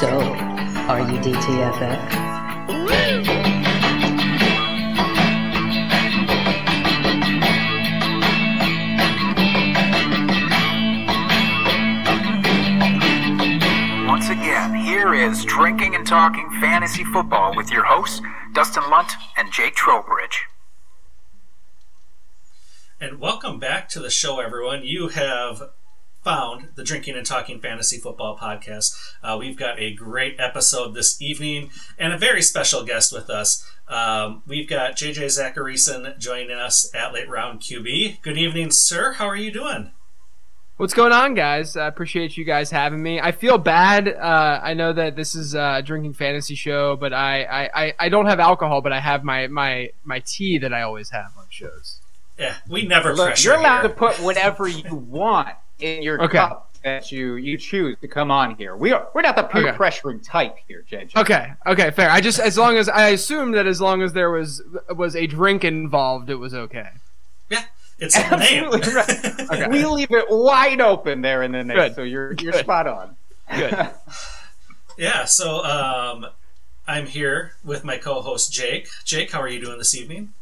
So, are you DTFF? Once again, here is Drinking and Talking Fantasy Football with your hosts, Dustin Lunt and Jake Trowbridge. And welcome back to the show, everyone. You have found the Drinking and Talking Fantasy Football podcast. Uh, we've got a great episode this evening and a very special guest with us. Um, we've got JJ Zachariason joining us at Late Round QB. Good evening, sir. How are you doing? What's going on, guys? I appreciate you guys having me. I feel bad. Uh, I know that this is a drinking fantasy show, but I, I, I, I don't have alcohol, but I have my, my, my tea that I always have on shows. Yeah, we never Look, pressure you're allowed here. to put whatever you want in your Okay. cup that you you choose to come on here. We are we're not the peer Okay. pressuring type here, JJ. Okay, okay, fair. I just as long as I assumed that as long as there was was a drink involved, it was okay. yeah, it's in name. Absolutely right. Okay. We leave it wide open there in the name, Good. so you're you're Good. spot on. Good. yeah, so um, I'm here with my co-host Jake. Jake, how are you doing this evening?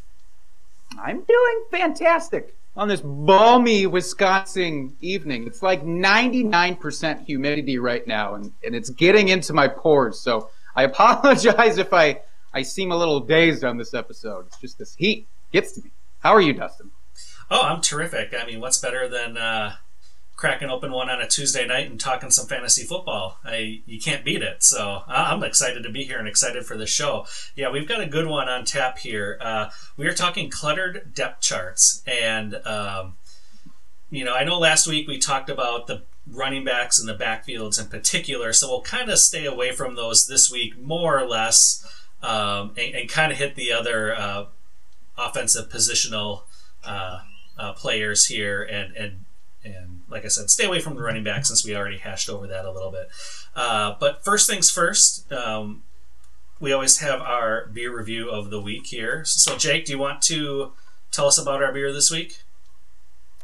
I'm doing fantastic on this balmy Wisconsin evening. It's like 99% humidity right now, and, and it's getting into my pores. So I apologize if I, I seem a little dazed on this episode. It's just this heat gets to me. How are you, Dustin? Oh, I'm terrific. I mean, what's better than uh, cracking open one on a Tuesday night and talking some fantasy football? I you can't beat it. So I'm excited to be here and excited for the show. Yeah, we've got a good one on tap here. Uh, we are talking cluttered depth charts, and um, you know, I know last week we talked about the running backs and the backfields in particular, so we'll kind of stay away from those this week, more or less, um, and, and kind of hit the other uh, offensive positional uh, uh, players here, and and and like I said, stay away from the running back since we already hashed over that a little bit. Uh, but first things first. Um, we always have our beer review of the week here. So, Jake, do you want to tell us about our beer this week?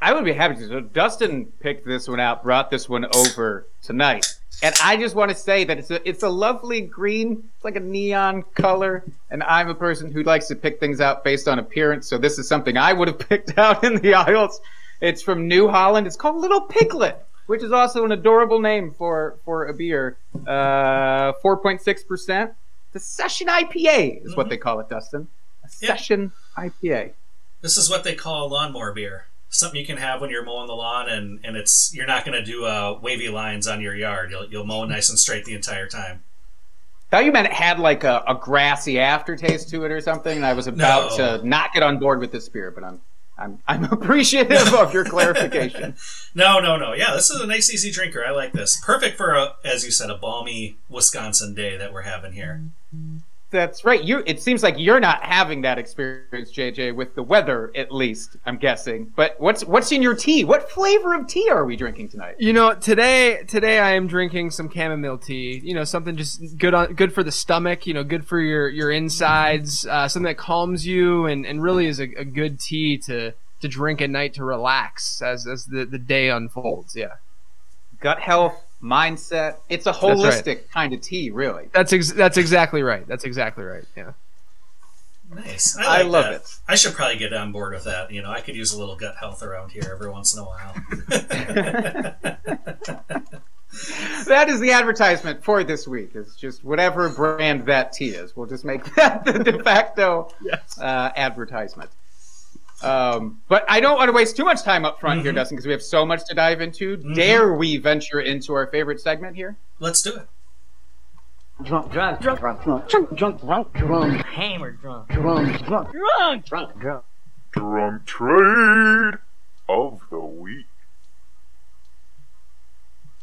I would be happy to. So Dustin picked this one out, brought this one over tonight, and I just want to say that it's a it's a lovely green. It's like a neon color, and I'm a person who likes to pick things out based on appearance. So this is something I would have picked out in the aisles. It's from New Holland. It's called Little Piglet, which is also an adorable name for for a beer. Uh, four point six percent. The session IPA is what they call it, Dustin. A session IPA. This is what they call lawnmower beer. Something you can have when you're mowing the lawn, and, and it's you're not going to do uh, wavy lines on your yard. You'll you'll mow nice and straight the entire time. thought you meant it had like a, a grassy aftertaste to it or something. And I was about No. to not get on board with this beer, but I'm I'm I'm appreciative of your clarification. No, no, no. Yeah, this is a nice, easy drinker. I like this. Perfect for a, as you said, a balmy Wisconsin day that we're having here. That's right. You. It seems like you're not having that experience, JJ, with the weather at least. I'm guessing. But what's what's in your tea? What flavor of tea are we drinking tonight? You know, today today I am drinking some chamomile tea. You know, something just good on good for the stomach. You know, good for your your insides. Uh, something that calms you and, and really is a, a good tea to to drink at night to relax as as the, the day unfolds. Yeah, Gut health, mindset. It's a right. holistic kind of tea, really. that's ex- that's exactly right. That's exactly right. Yeah. Nice. I like love that. it. I should probably get on board with that. You know, I could use a little gut health around here every once in a while. That is the advertisement for this week. It's just whatever brand that tea is. We'll just make that the de facto Yes. uh, advertisement. Um, but I don't want to waste too much time up front here, Mhm. Dustin, because we have so much to dive into. Mhm. Dare we venture into our favorite segment here? Let's do it. drunk, drunk, drunk, drunk, drunk, drunk, drunk, drunk, drunk, hammered drunk, drunk, drunk, drunk, drunk, drunk. Drunk Trade of the Week.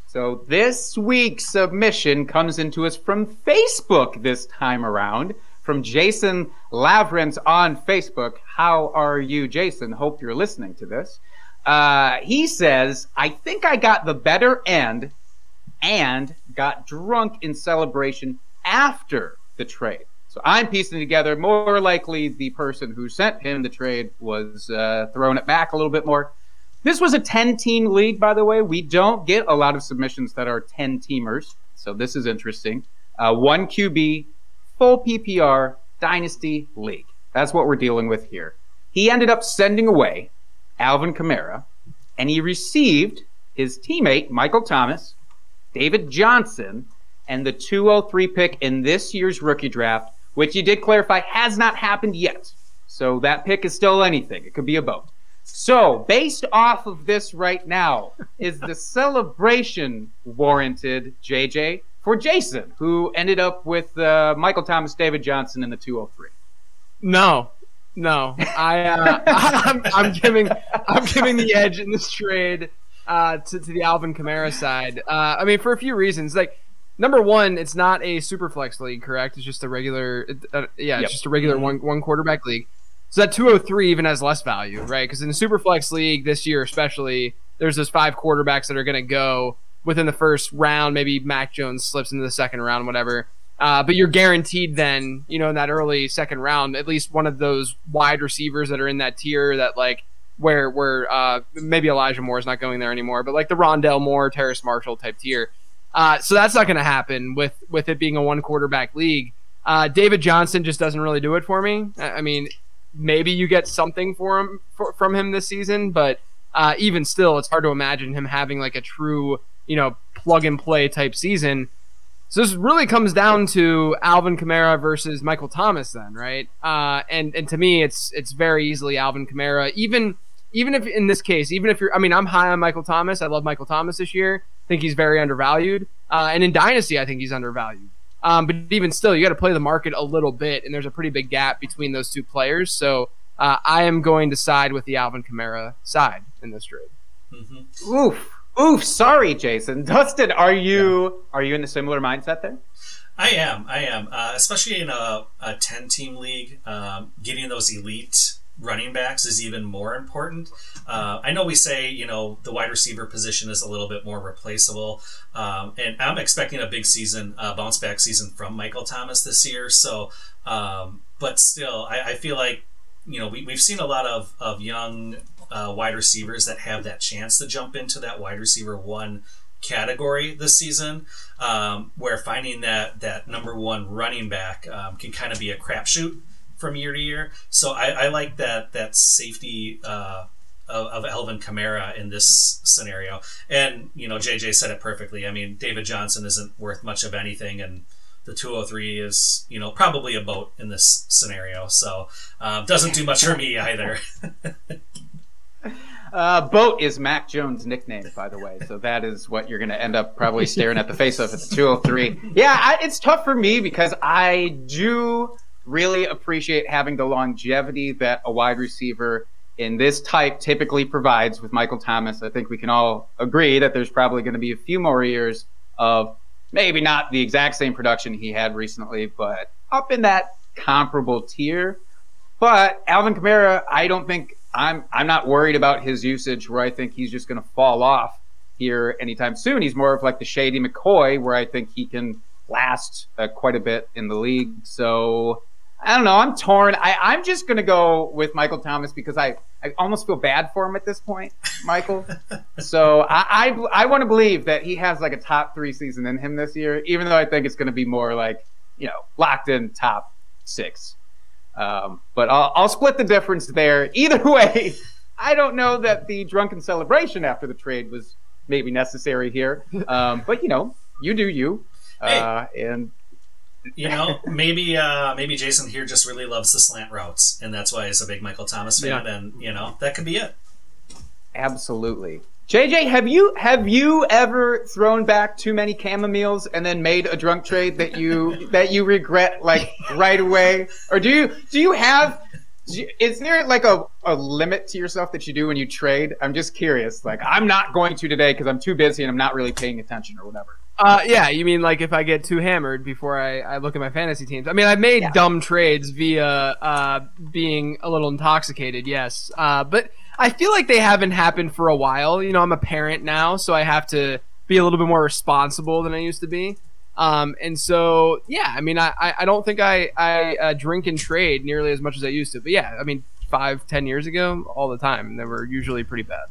So this week's submission comes into us from Facebook this time around. From Jason Lavrens on Facebook. How are you, Jason? Hope you're listening to this. Uh, he says, I think I got the better end and got drunk in celebration after the trade. So I'm piecing together more likely the person who sent him the trade was uh, throwing it back a little bit more. This was a 10 team league, by the way. We don't get a lot of submissions that are 10 teamers. So this is interesting. Uh, one QB, full PPR, dynasty league. That's what we're dealing with here. He ended up sending away Alvin Kamara, and he received his teammate Michael Thomas, David Johnson, and the 203 pick in this year's rookie draft, which he did clarify has not happened yet. So that pick is still anything. It could be a boat. So, based off of this right now, is the celebration warranted, JJ, for Jason, who ended up with uh, Michael Thomas, David Johnson in the 203? No, no. I uh, I'm, I'm giving I'm giving the edge in this trade uh, to to the Alvin Kamara side. Uh, I mean, for a few reasons. Like number one, it's not a super flex league, correct? It's just a regular. Uh, yeah, it's Yep. just a regular one one quarterback league. So that 203 even has less value, right? Because in the super flex league this year, especially, there's those five quarterbacks that are going to go within the first round. Maybe Mac Jones slips into the second round, whatever. Uh, but you're guaranteed then, you know, in that early second round, at least one of those wide receivers that are in that tier that like where where uh, maybe Elijah Moore is not going there anymore, but like the Rondale Moore, Terrace Marshall type tier. Uh, so that's not going to happen with with it being a one quarterback league. Uh, David Johnson just doesn't really do it for me. I, mean, maybe you get something for him for, from him this season, but uh, even still, it's hard to imagine him having like a true you know plug and play type season. So this really comes down to Alvin Kamara versus Michael Thomas, then, right? Uh, and and to me, it's it's very easily Alvin Kamara. Even even if in this case, even if you're, I mean, I'm high on Michael Thomas. I love Michael Thomas this year. I think he's very undervalued. Uh, and in Dynasty, I think he's undervalued. Um, but even still, you got to play the market a little bit, and there's a pretty big gap between those two players. So uh, I am going to side with the Alvin Kamara side in this trade. hmm Oof. Oof. Sorry, Jason. Dustin, are you are you in a similar mindset there? I am. I am. Uh, especially in a, a 10 team league, um, getting those elite running backs is even more important. Uh, I know we say, you know, the wide receiver position is a little bit more replaceable. Um, and I'm expecting a big season, uh, bounce back season from Michael Thomas this year. So, um, but still, I, I feel like, you know, we, we've seen a lot of, of young uh, wide receivers that have that chance to jump into that wide receiver one category this season, um, where finding that that number one running back um, can kind of be a crapshoot from year to year. So I, I like that that safety uh, of, of Alvin Kamara in this scenario. And you know, JJ said it perfectly. I mean, David Johnson isn't worth much of anything, and the 203 is you know probably a boat in this scenario. So um, doesn't do much for me either. Uh, Boat is Mac Jones' nickname, by the way. So that is what you're going to end up probably staring at the face of at the 203. Yeah, I, it's tough for me because I do really appreciate having the longevity that a wide receiver in this type typically provides with Michael Thomas. I think we can all agree that there's probably going to be a few more years of maybe not the exact same production he had recently, but up in that comparable tier. But Alvin Kamara, I don't think I'm I'm not worried about his usage where I think he's just going to fall off here anytime soon. He's more of like the Shady McCoy where I think he can last uh, quite a bit in the league. So I don't know. I'm torn. I, I'm just going to go with Michael Thomas because I, I almost feel bad for him at this point, Michael. so I, I, I want to believe that he has like a top three season in him this year, even though I think it's going to be more like, you know, locked in top six. Um, but I'll, I'll split the difference there. Either way, I don't know that the drunken celebration after the trade was maybe necessary here. Um, but you know, you do you. Uh, and you know, maybe uh, maybe Jason here just really loves the slant routes, and that's why he's a big Michael Thomas fan. Yeah. And you know, that could be it. absolutely. JJ, have you have you ever thrown back too many chamomiles and then made a drunk trade that you that you regret like right away, or do you do you have? do you- Is there like a, a limit to yourself that you do when you trade? I'm just curious. Like, I'm not going to today because I'm too busy and I'm not really paying attention or whatever. Uh, yeah, you mean like if I get too hammered before I, I look at my fantasy teams? I mean, I've made Yeah. dumb trades via uh, being a little intoxicated, yes. Uh, but I feel like they haven't happened for a while. You know, I'm a parent now, so I have to be a little bit more responsible than I used to be. Um, and so, yeah, I mean, I, I, I don't think I, I uh, drink and trade nearly as much as I used to. But yeah, I mean, five, ten years ago, all the time, they were usually pretty bad.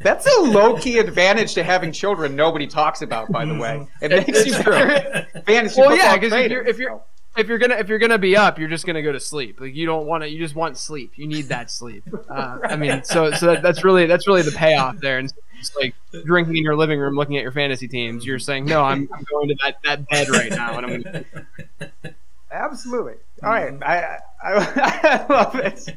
That's a low key advantage to having children nobody talks about, by the way. It makes you better at fantasy Well, football yeah, 'cause if you're- if you're- if you're gonna if you're gonna be up, you're just gonna go to sleep. Like you don't want to. You just want sleep. You need that sleep. Uh, I mean, so so that, that's really that's really the payoff there. And it's like drinking in your living room, looking at your fantasy teams. You're saying, no, I'm, I'm going to that, that bed right now, and I'm gonna. Absolutely. All right. I, I, I love it.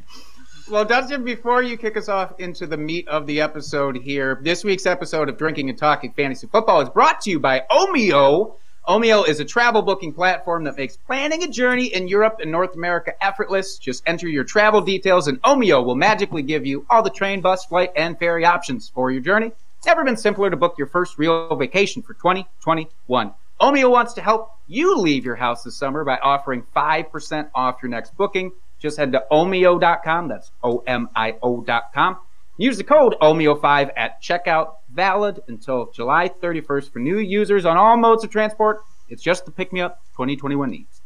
Well, Dustin, before you kick us off into the meat of the episode here, this week's episode of Drinking and Talking Fantasy Football is brought to you by Omio. Omio is a travel booking platform that makes planning a journey in Europe and North America effortless. Just enter your travel details, and Omio will magically give you all the train, bus, flight, and ferry options for your journey. It's never been simpler to book your first real vacation for 2021. Omio wants to help you leave your house this summer by offering 5% off your next booking. Just head to omio.com. That's O M I O.com. Use the code OMIO5 at checkout, valid until July 31st for new users on all modes of transport. It's just the pick me up 2021 needs.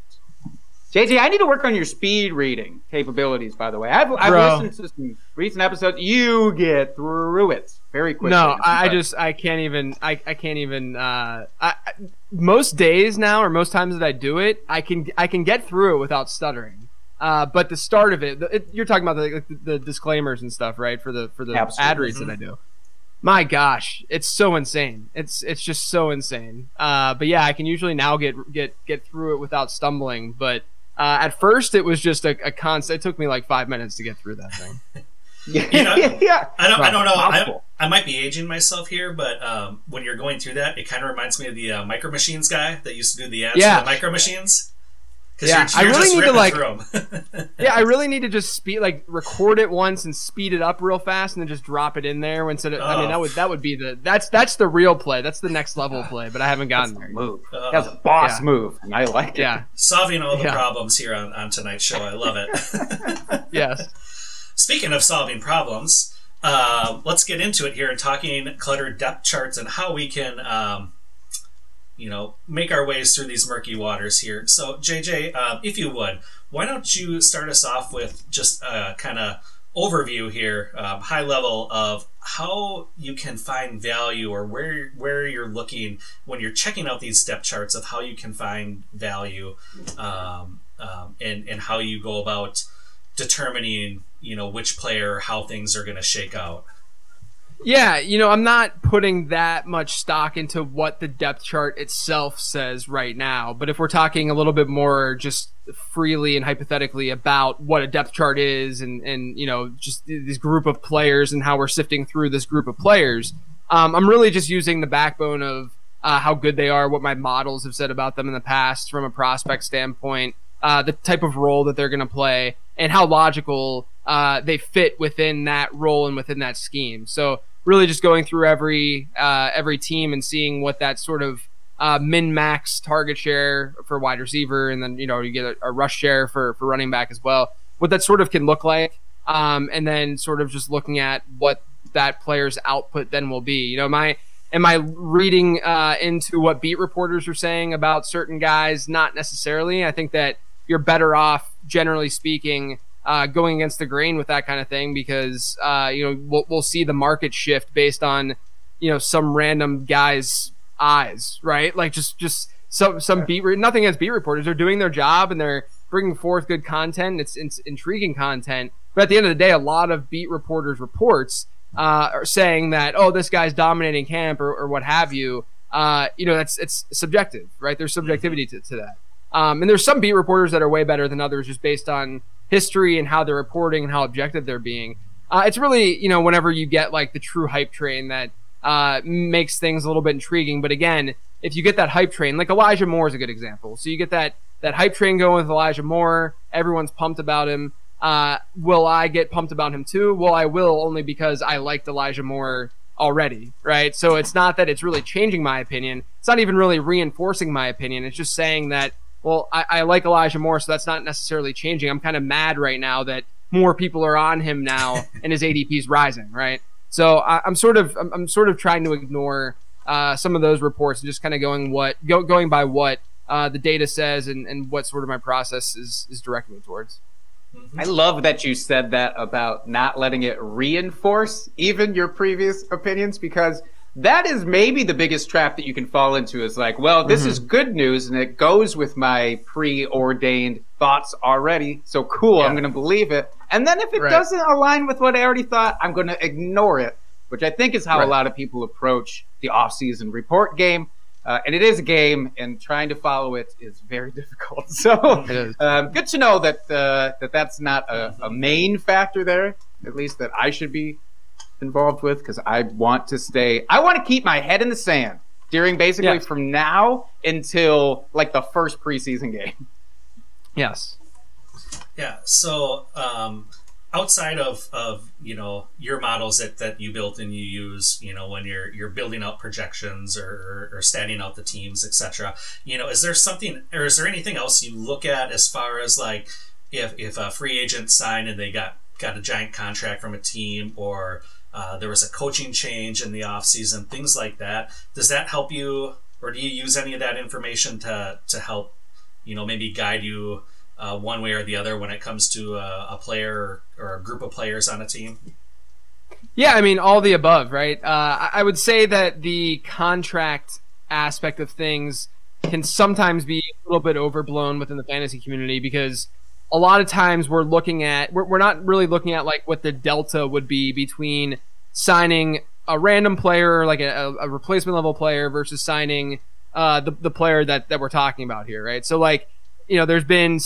JJ, I need to work on your speed reading capabilities, by the way. I've, I've Bro. listened to some recent episodes. You get through it very quickly. No, I, I just I can't even I, I can't even uh, I, I- most days now or most times that I do it I can I can get through it without stuttering. Uh, but the start of it, it you're talking about the, the, the disclaimers and stuff, right? For the for the Absolutely. ad reads that I do. My gosh, it's so insane. It's it's just so insane. Uh, but yeah, I can usually now get get get through it without stumbling. But uh, at first, it was just a, a constant. It took me like five minutes to get through that thing. You know- yeah. I don't, I don't know. I, I might be aging myself here, but um, when you're going through that, it kind of reminds me of the uh, Micro Machines guy that used to do the ads Yeah. for the Micro Machines. Because Yeah, I you're, you're really need to, like- Yeah, I really need to just speed like record it once and speed it up real fast and then just drop it in there instead of I mean Oh. that would that would be the that's that's the real play. That's the next level play, but I haven't gotten there. move. Uh, That's a boss yeah. move, and I like it. Yeah. solving all the Yeah. problems here on, on tonight's show. I love it. Yes. Speaking of solving problems, uh, let's get into it here and talking clutter depth charts and how we can, um, you know, make our ways through these murky waters here. So, JJ, um, if you would, why don't you start us off with just a kind of overview here, um, high level of how you can find value or where where you're looking when you're checking out these step charts of how you can find value um, um, and and how you go about determining you know which player how things are going to shake out Yeah, you know, I'm not putting that much stock into what the depth chart itself says right now, but if we're talking a little bit more just freely and hypothetically about what a depth chart is and, and you know, just this group of players and how we're sifting through this group of players, um, I'm really just using the backbone of uh, how good they are, what my models have said about them in the past from a prospect standpoint, uh, the type of role that they're going to play, and how logical uh, they fit within that role and within that scheme. So really, just going through every uh, every team and seeing what that sort of uh, min max target share for wide receiver, and then you know you get a, a rush share for for running back as well. What that sort of can look like, um, and then sort of just looking at what that player's output then will be. You know, my am I reading uh, into what beat reporters are saying about certain guys? Not necessarily. I think that you're better off, generally speaking, uh, going against the grain with that kind of thing because uh, you know we'll, we'll see the market shift based on you know some random guy's eyes, right? Like just just some some beat re- nothing against beat reporters. They're doing their job and they're bringing forth good content. It's, it's intriguing content, but at the end of the day, a lot of beat reporters reports uh, are saying that oh this guy's dominating camp or, or what have you. Uh, you know that's it's subjective, right? There's subjectivity to, to that. Um, and there's some beat reporters that are way better than others just based on history and how they're reporting and how objective they're being. Uh, it's really, you know, whenever you get like the true hype train that uh, makes things a little bit intriguing. But again, if you get that hype train, like Elijah Moore is a good example. So you get that that hype train going with Elijah Moore. Everyone's pumped about him. Uh, will I get pumped about him too? Well, I will only because I liked Elijah Moore already, right? So it's not that it's really changing my opinion. It's not even really reinforcing my opinion. It's just saying that, well, I, I like Elijah Moore, so that's not necessarily changing. I'm kind of mad right now that more people are on him now and his ADP is rising, right? So I, I'm sort of I'm, I'm sort of trying to ignore uh, some of those reports and just kind of going what go, going by what uh, the data says and, and what sort of my process is is directing me towards. I love that you said that about not letting it reinforce even your previous opinions because that is maybe the biggest trap that you can fall into is like, well, this is good news and it goes with my preordained thoughts already. So cool, I'm going to believe it. And then if it Right. doesn't align with what I already thought, I'm going to ignore it, which I think is how Right. a lot of people approach the off-season report game. Uh, and it is a game, and trying to follow it is very difficult. So um, good to know that uh, that that's not a, a main factor there, at least that I should be involved with, because I want to stay. I want to keep my head in the sand during basically Yeah. from now until like the first preseason game. Yes. Yeah. So um, outside of, of you know your models that, that you built and you use, you know, when you're you're building out projections or, or, or standing out the teams, etc. You know, is there something or is there anything else you look at as far as like if if a free agent signed and they got got a giant contract from a team or uh, there was a coaching change in the offseason, things like that. Does that help you, or do you use any of that information to to help, you know, maybe guide you uh, one way or the other when it comes to a, a player or a group of players on a team? Yeah, I mean, all the above, right? Uh, I would say that the contract aspect of things can sometimes be a little bit overblown within the fantasy community because a lot of times we're looking at, we're, we're not really looking at like what the delta would be between signing a random player, like a, a replacement level player, versus signing uh, the, the player that, that we're talking about here, right? So, like, you know, there's been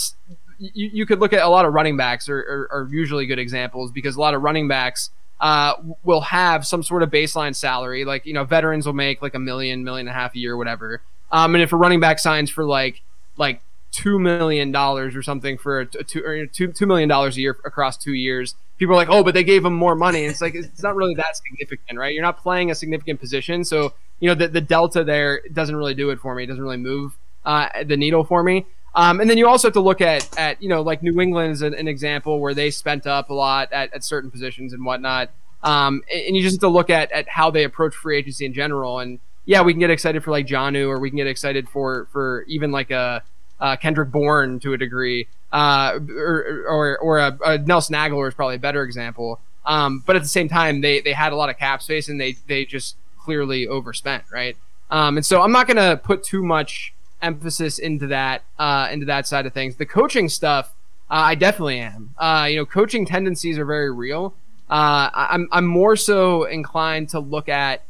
you, you could look at a lot of running backs are, are, are usually good examples because a lot of running backs uh, will have some sort of baseline salary. Like, you know, veterans will make like a million, million and a half a year, whatever. Um, and if a running back signs for like, like two million dollars or something for a, two, or two, two million dollars a year across two years, people are like, oh, but they gave him more money. And it's like, it's not really that significant, right? You're not playing a significant position. So, you know, the, the delta there doesn't really do it for me. It doesn't really move uh, the needle for me. Um, and then you also have to look at, at you know, like New England is an, an example where they spent up a lot at, at certain positions and whatnot. Um, and, and you just have to look at, at how they approach free agency in general. And yeah, we can get excited for like Jonnu, or we can get excited for for even like a uh, Kendrick Bourne to a degree, uh, or or, or a, a Nelson Agholor is probably a better example. Um, but at the same time, they they had a lot of cap space and they they just clearly overspent, right? Um, and so I'm not going to put too much emphasis into that uh, into that side of things. The coaching stuff, uh, I definitely am. Uh, you know, coaching tendencies are very real. Uh, I'm I'm more so inclined to look at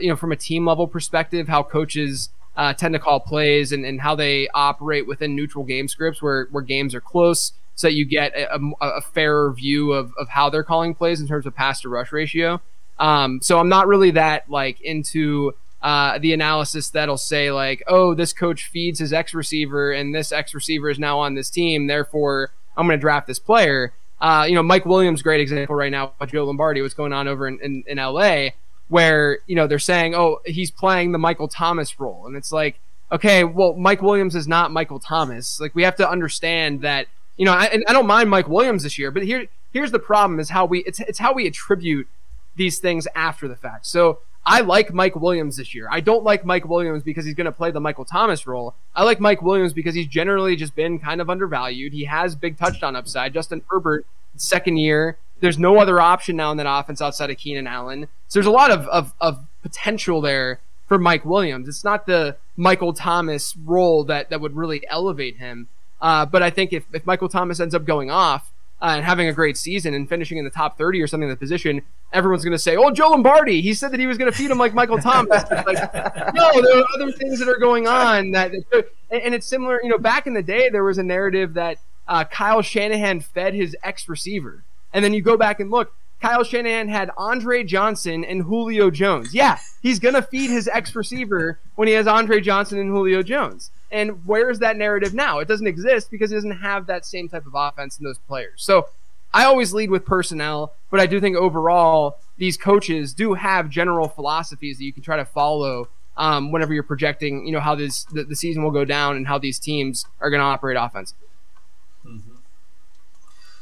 you know from a team level perspective how coaches uh, tend to call plays and, and how they operate within neutral game scripts where where games are close, so that you get a, a, a fairer view of, of how they're calling plays in terms of pass to rush ratio. Um, so I'm not really that like into uh, the analysis that'll say like, oh, this coach feeds his X receiver and this X receiver is now on this team, therefore I'm going to draft this player. Uh, you know, Mike Williams, great example right now Joe Lombardi, what's going on over in, in, in LA, where, you know, they're saying, oh, he's playing the Michael Thomas role. And it's like, okay, well, Mike Williams is not Michael Thomas. Like, we have to understand that, you know, I, and I don't mind Mike Williams this year, but here, here's the problem is how we, it's, it's how we attribute these things after the fact. So I like Mike Williams this year. I don't like Mike Williams because he's going to play the Michael Thomas role. I like Mike Williams because he's generally just been kind of undervalued. He has big touchdown upside. Justin Herbert, second year. There's no other option now in that offense outside of Keenan Allen. So there's a lot of, of, of potential there for Mike Williams. It's not the Michael Thomas role that, that would really elevate him. Uh, but I think if, if Michael Thomas ends up going off, uh, and having a great season and finishing in the top 30 or something in the position, everyone's going to say, oh, Joe Lombardi, he said that he was going to feed him like Michael Thomas. Like, no, there are other things that are going on. That, and, and it's similar, you know, back in the day, there was a narrative that uh, Kyle Shanahan fed his ex receiver. And then you go back and look, Kyle Shanahan had Andre Johnson and Julio Jones. Yeah, he's going to feed his ex receiver when he has Andre Johnson and Julio Jones. And where is that narrative now? It doesn't exist because he doesn't have that same type of offense in those players. So I always lead with personnel, but I do think overall these coaches do have general philosophies that you can try to follow um, whenever you're projecting, you know, how this the, the season will go down and how these teams are going to operate offensively.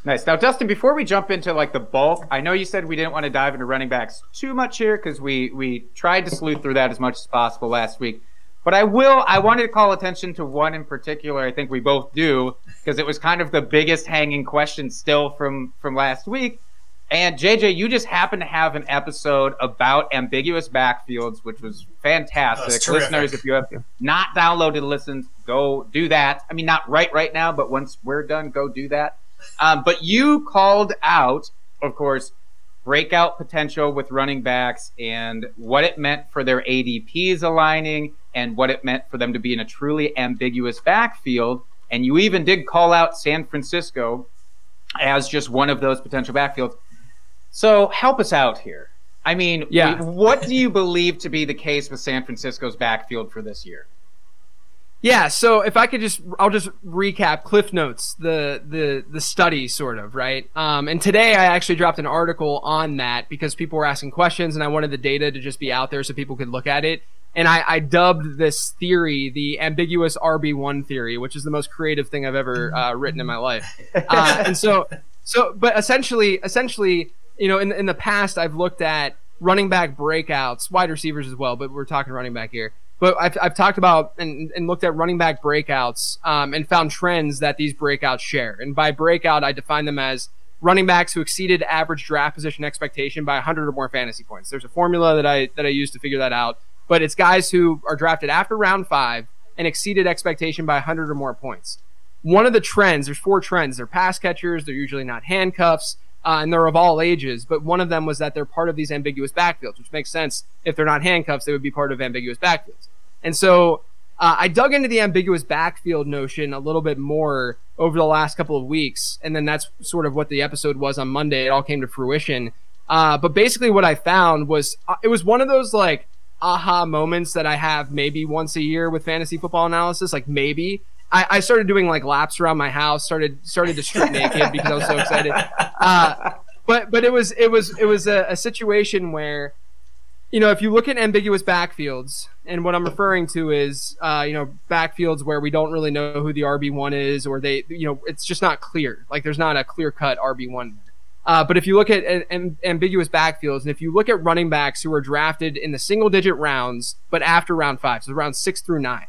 Nice. Now, Dustin, before we jump into like the bulk, I know you said we didn't want to dive into running backs too much here because we we tried to sleuth through that as much as possible last week. But I will. I wanted to call attention to one in particular. I think we both do because it was kind of the biggest hanging question still from from last week. And JJ, you just happened to have an episode about ambiguous backfields, which was fantastic. Terrific. Listeners, if you have not downloaded listens, go do that. I mean, not right right now, but once we're done, go do that. Um, but you called out, of course, breakout potential with running backs and what it meant for their ADPs aligning and what it meant for them to be in a truly ambiguous backfield. And you even did call out San Francisco as just one of those potential backfields. So help us out here. I mean, Yeah. what do you believe to be the case with San Francisco's backfield for this year? Yeah, so if I could just, I'll just recap Cliff Notes, the the the study, sort of, right? Um, and today I actually dropped an article on that because people were asking questions, and I wanted the data to just be out there so people could look at it. And I, I dubbed this theory the ambiguous RB one theory, which is the most creative thing I've ever uh, written in my life. Uh, and so, so, but essentially, essentially, you know, in in the past, I've looked at running back breakouts, wide receivers as well, but we're talking running back here. But I've, I've talked about and, and looked at running back breakouts um, and found trends that these breakouts share. And by breakout, I define them as running backs who exceeded average draft position expectation by 100 or more fantasy points. There's a formula that I that I use to figure that out. But it's guys who are drafted after round five and exceeded expectation by 100 or more points. One of the trends, there's four trends. They're pass catchers. They're usually not handcuffs. Uh, and they're of all ages, but one of them was that they're part of these ambiguous backfields, which makes sense. If they're not handcuffs, they would be part of ambiguous backfields. And so uh, I dug into the ambiguous backfield notion a little bit more over the last couple of weeks, and then that's sort of what the episode was on Monday. It all came to fruition. Uh, but basically, what I found was uh, it was one of those like aha moments that I have maybe once a year with fantasy football analysis. Like maybe I, started doing like laps around my house, started started to strip naked because I was so excited. Uh, but but it was it was it was a, a situation where you know, if you look at ambiguous backfields, and what I'm referring to is, uh, you know, backfields where we don't really know who the RB one is, or they, you know, it's just not clear. Like there's not a clear cut RB one. Uh, but if you look at an, ambiguous backfields, and if you look at running backs who are drafted in the single digit rounds, but after round five, so round six through nine,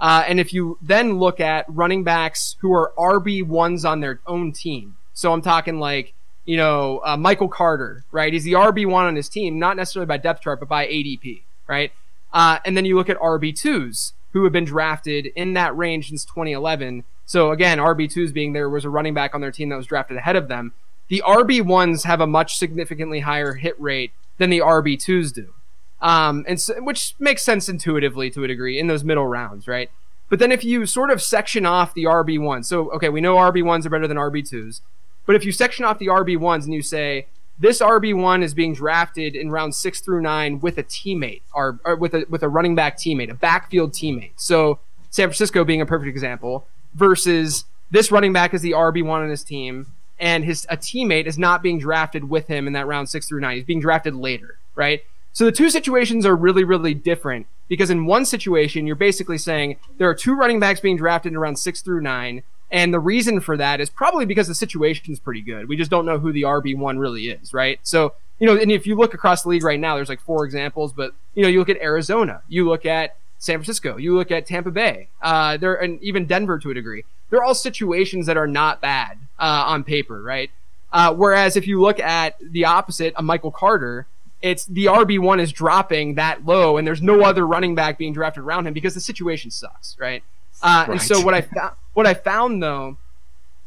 uh, and if you then look at running backs who are RB ones on their own team, so I'm talking like you know, uh, Michael Carter, right? He's the RB one on his team, not necessarily by depth chart, but by ADP, right? Uh, and then you look at RB twos who have been drafted in that range since 2011. So again, RB twos being there was a running back on their team that was drafted ahead of them. The RB ones have a much significantly higher hit rate than the RB twos do, um, and so, which makes sense intuitively to a degree in those middle rounds, right? But then if you sort of section off the RB one, so okay, we know RB ones are better than RB twos. But if you section off the RB ones and you say this RB one is being drafted in round six through nine with a teammate or, or, with a with a running back teammate, a backfield teammate. So San Francisco being a perfect example versus this running back is the RB one on his team and his a teammate is not being drafted with him in that round six through nine. He's being drafted later, right? So the two situations are really, really different because in one situation, you're basically saying there are two running backs being drafted in around six through nine. And the reason for that is probably because the situation is pretty good. We just don't know who the RB1 really is, right? So, you know, and if you look across the league right now, there's like four examples, but, you know, you look at Arizona, you look at San Francisco, you look at Tampa Bay, uh, there, and even Denver to a degree. They're all situations that are not bad uh, on paper, right? Uh, whereas if you look at the opposite, a Michael Carter, it's the RB1 is dropping that low, and there's no other running back being drafted around him because the situation sucks, right? Uh, And so what I found, what I found though,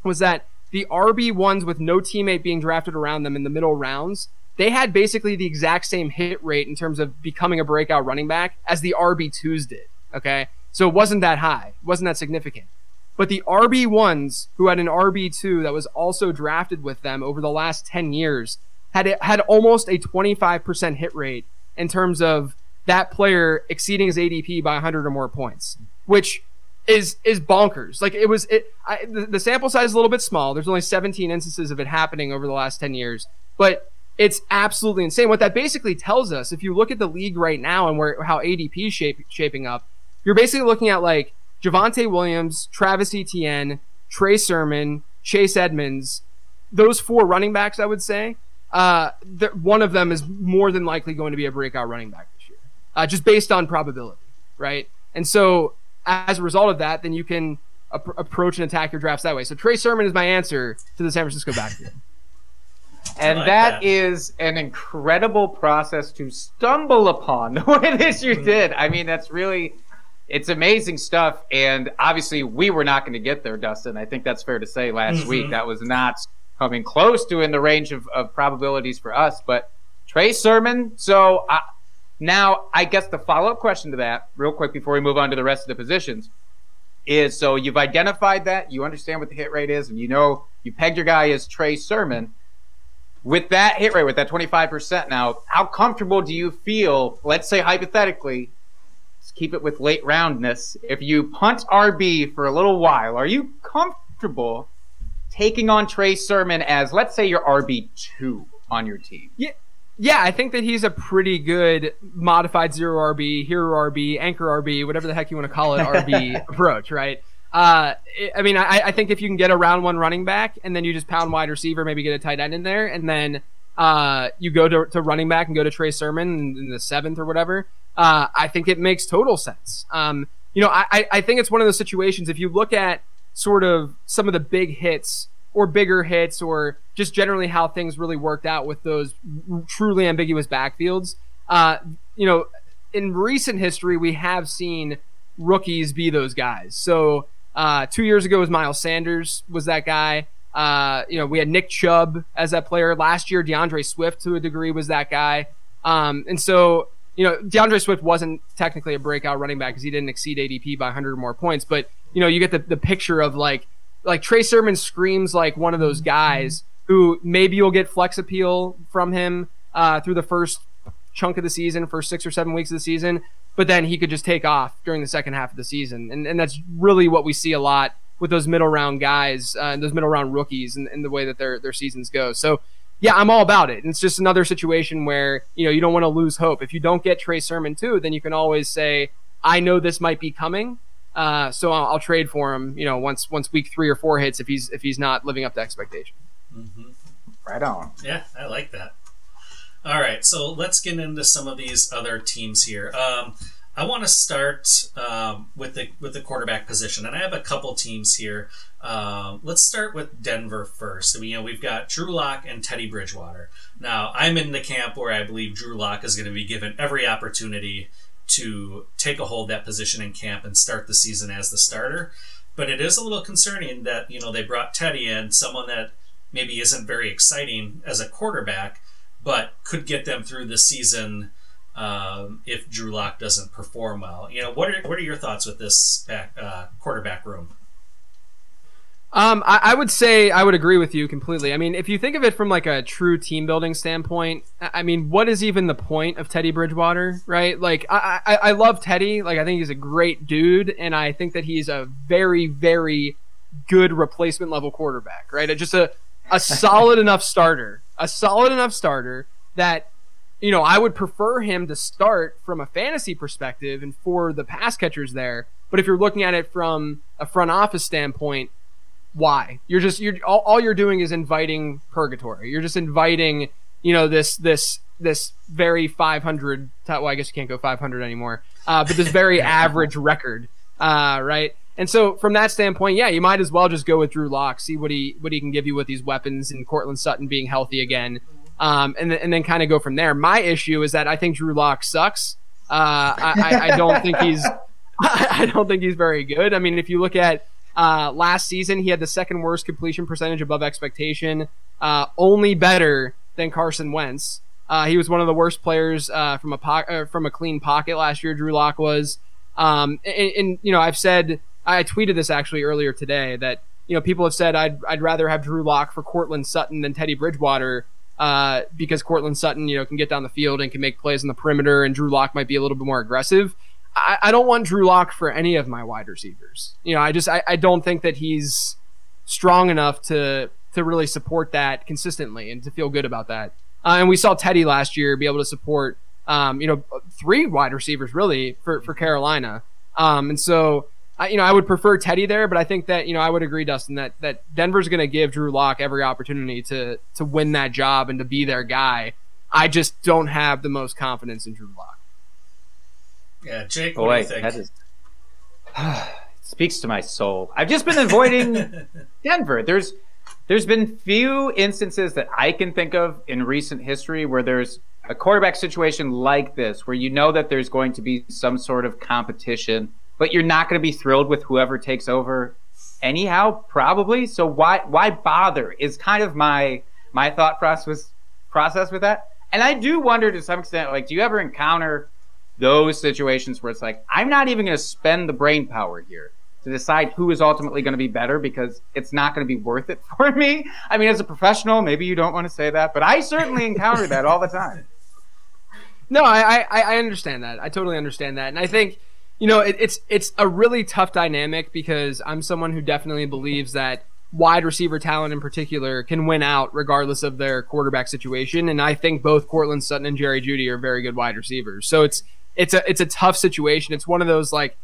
was that the RB ones with no teammate being drafted around them in the middle rounds, they had basically the exact same hit rate in terms of becoming a breakout running back as the RB twos did. Okay, so it wasn't that high, it wasn't that significant. But the RB ones who had an RB two that was also drafted with them over the last ten years had had almost a twenty five percent hit rate in terms of that player exceeding his ADP by 100 or more points, which is is bonkers. Like it was it I, the, the sample size is a little bit small. There's only 17 instances of it happening over the last 10 years, but it's absolutely insane. What that basically tells us, if you look at the league right now and where how ADP is shape, shaping up, you're basically looking at like Javonte Williams, Travis Etienne, Trey Sermon, Chase Edmonds, those four running backs. I would say uh, one of them is more than likely going to be a breakout running back this year, uh, just based on probability, right? And so as a result of that, then you can ap- approach and attack your drafts that way. So Trey Sermon is my answer to the San Francisco backfield. And like that that. is an incredible process to stumble upon the way that you did. I mean, that's really, it's amazing stuff. And obviously, we were not going to get there, Dustin. I think that's fair to say last week. That was not coming close to in the range of, of probabilities for us. But Trey Sermon, so uh, now I guess the follow up question to that, real quick before we move on to the rest of the positions, is so you've identified that, you understand what the hit rate is, and you know you pegged your guy as Trey Sermon with that hit rate, with that 25% now, how comfortable do you feel, let's say hypothetically, let's keep it with late roundness, if you punt RB for a little while, are you comfortable taking on Trey Sermon as, let's say, your RB2 on your team? Yeah, I think that he's a pretty good modified zero RB, hero RB, anchor RB, whatever the heck you want to call it, RB approach, right? Uh, I- mean, I, I think if you can get a round one running back and then you just pound wide receiver, maybe get a tight end in there, and then uh, you go to, to running back and go to Trey Sermon in, the seventh or whatever, uh, I think it makes total sense. Um, you know, I- I think it's one of those situations. If you look at sort of some of the big hits or bigger hits or just generally how things really worked out with those truly ambiguous backfields, uh, you know, in recent history, we have seen rookies be those guys. So uh, two years ago was Miles Sanders was that guy. Uh, you know, we had Nick Chubb as that player last year. D'Andre Swift to a degree was that guy. Um, and so you know, D'Andre Swift wasn't technically a breakout running back because he didn't exceed ADP by 100 or more points. But you know, you get the, the picture of like like Trey Sermon screams like one of those guys who maybe you'll get flex appeal from him uh, through the first chunk of the season, first six or seven weeks of the season, but then he could just take off during the second half of the season. And, and that's really what we see a lot with those middle round guys uh, and those middle round rookies and, and the way that their, their seasons go. So, yeah, I'm all about it. And it's just another situation where, you know, you don't want to lose hope. If you don't get Trey Sermon too, then you can always say, I know this might be coming. Uh, so I'll, I'll trade for him, you know, once once week three or four hits if he's if he's not living up to expectation. Right on. Yeah, I like that. All right, so let's get into some of these other teams here. Um, I want to start um, with the with the quarterback position, and I have a couple teams here. Um, let's start with Denver first. So, you know, we've got Drew Lock and Teddy Bridgewater. Now, I'm in the camp where I believe Drew Lock is going to be given every opportunity to take a hold that position in camp and start the season as the starter. But it is a little concerning that you know they brought Teddy in, someone that maybe isn't very exciting as a quarterback, but could get them through the season um, if Drew Lock doesn't perform well. You know, what are what are your thoughts with this back, uh, quarterback room? Um, I, I would say I would agree with you completely. I mean, if you think of it from like a true team building standpoint, I mean, what is even the point of Teddy Bridgewater, right? Like, I, I, I love Teddy. Like, I think he's a great dude, and I think that he's a very, very good replacement level quarterback, right? Just a, a solid enough starter, a solid enough starter that, you know, I would prefer him to start from a fantasy perspective and for the pass catchers there. But if you're looking at it from a front office standpoint, why? You're just you're all, all you're doing is inviting purgatory. You're just inviting you know this this this very 500 well i guess you can't go 500 anymore uh, but this very average record uh, right? And so from that standpoint yeah you might as well just go with drew Lock, see what he what he can give you with these weapons and Courtland sutton being healthy again. Um, and, then and then kind of go from there. My issue is that i think drew Lock sucks. Uh, I, I, I don't think he's I don't think he's very good. I mean if you look at uh, last season, he had the second worst completion percentage above expectation, uh, only better than Carson Wentz. Uh, he was one of the worst players uh, from a po- uh, from a clean pocket last year. Drew Lock was, um, and, and you know I've said I tweeted this actually earlier today that you know people have said I'd I'd rather have Drew Lock for Courtland Sutton than Teddy Bridgewater uh, because Courtland Sutton you know can get down the field and can make plays on the perimeter, and Drew Lock might be a little bit more aggressive. I, I don't want Drew Lock for any of my wide receivers. You know, I just I, I don't think that he's strong enough to to really support that consistently and to feel good about that. Uh, and we saw Teddy last year be able to support um, you know three wide receivers really for for Carolina. Um, and so I, you know I would prefer Teddy there, but I think that you know I would agree, Dustin, that that Denver's going to give Drew Lock every opportunity to to win that job and to be their guy. I just don't have the most confidence in Drew Lock. Yeah, Jake, what do Boy, you think? that is speaks to my soul. I've just been avoiding Denver. There's there's been few instances that I can think of in recent history where there's a quarterback situation like this where you know that there's going to be some sort of competition, but you're not going to be thrilled with whoever takes over anyhow, probably. So why why bother is kind of my my thought process process with that. And I do wonder to some extent, like, do you ever encounter those situations where it's like, I'm not even going to spend the brain power here to decide who is ultimately going to be better because it's not going to be worth it for me. I mean, as a professional, maybe you don't want to say that, but I certainly encounter that all the time. No, I, I I understand that. I totally understand that, and I think you know it, it's it's a really tough dynamic because I'm someone who definitely believes that wide receiver talent in particular can win out regardless of their quarterback situation, and I think both Courtland Sutton and Jerry Jeudy are very good wide receivers. So it's it's a it's a tough situation. It's one of those like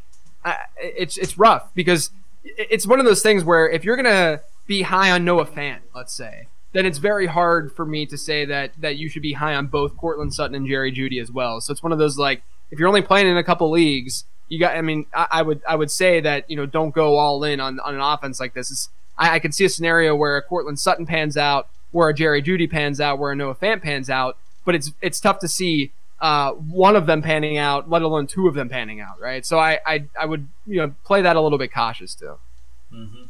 it's it's rough because it's one of those things where if you're gonna be high on Noah Fant, let's say, then it's very hard for me to say that that you should be high on both Courtland Sutton and Jerry Jeudy as well. So it's one of those like if you're only playing in a couple leagues, you got. I mean, I, I would I would say that you know don't go all in on on an offense like this. It's, I, I could see a scenario where a Courtland Sutton pans out, where a Jerry Jeudy pans out, where a Noah Fant pans out, but it's it's tough to see uh, one of them panning out, let alone two of them panning out, right? So I, I, I would you know play that a little bit cautious too. Mm-hmm.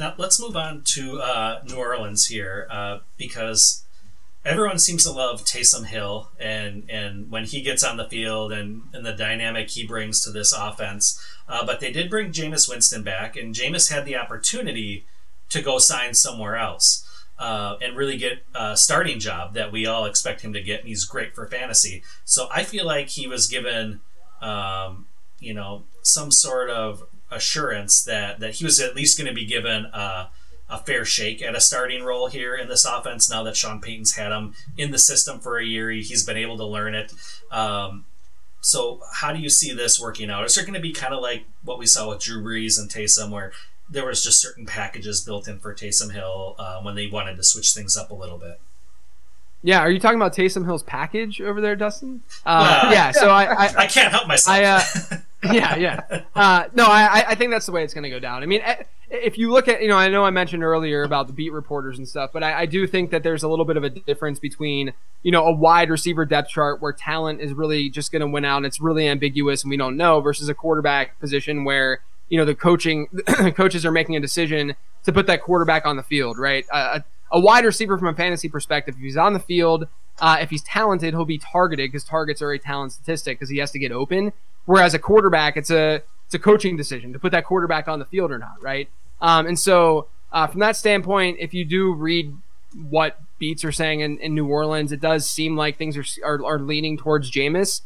Now let's move on to uh, New Orleans here uh, because everyone seems to love Taysom Hill and and when he gets on the field and, and the dynamic he brings to this offense. Uh, but they did bring Jameis Winston back, and Jameis had the opportunity to go sign somewhere else uh, and really get a starting job that we all expect him to get. And he's great for fantasy. So I feel like he was given, um, you know, some sort of assurance that that he was at least going to be given a, a, fair shake at a starting role here in this offense. Now that Sean Payton's had him in the system for a year, he's been able to learn it. Um, so how do you see this working out? Is there going to be kind of like what we saw with Drew Brees and Taysom, where there was just certain packages built in for Taysom Hill uh, when they wanted to switch things up a little bit. Yeah, are you talking about Taysom Hill's package over there, Dustin? Uh, uh, yeah, so I, I, I can't help myself. I, uh, yeah, yeah. Uh, no, I I think that's the way it's going to go down. I mean, eh, if you look at you know, I know I mentioned earlier about the beat reporters and stuff, but I, I do think that there's a little bit of a difference between you know a wide receiver depth chart where talent is really just going to win out and it's really ambiguous and we don't know versus a quarterback position where you know the coaching coaches are making a decision to put that quarterback on the field, right? A, a, wide receiver from a fantasy perspective, if he's on the field, uh, if he's talented, he'll be targeted because targets are a talent statistic because he has to get open. Whereas a quarterback, it's a it's a coaching decision to put that quarterback on the field or not, right? Um, and so uh, from that standpoint, if you do read what beats are saying in, in New Orleans, it does seem like things are are, are leaning towards Jameis.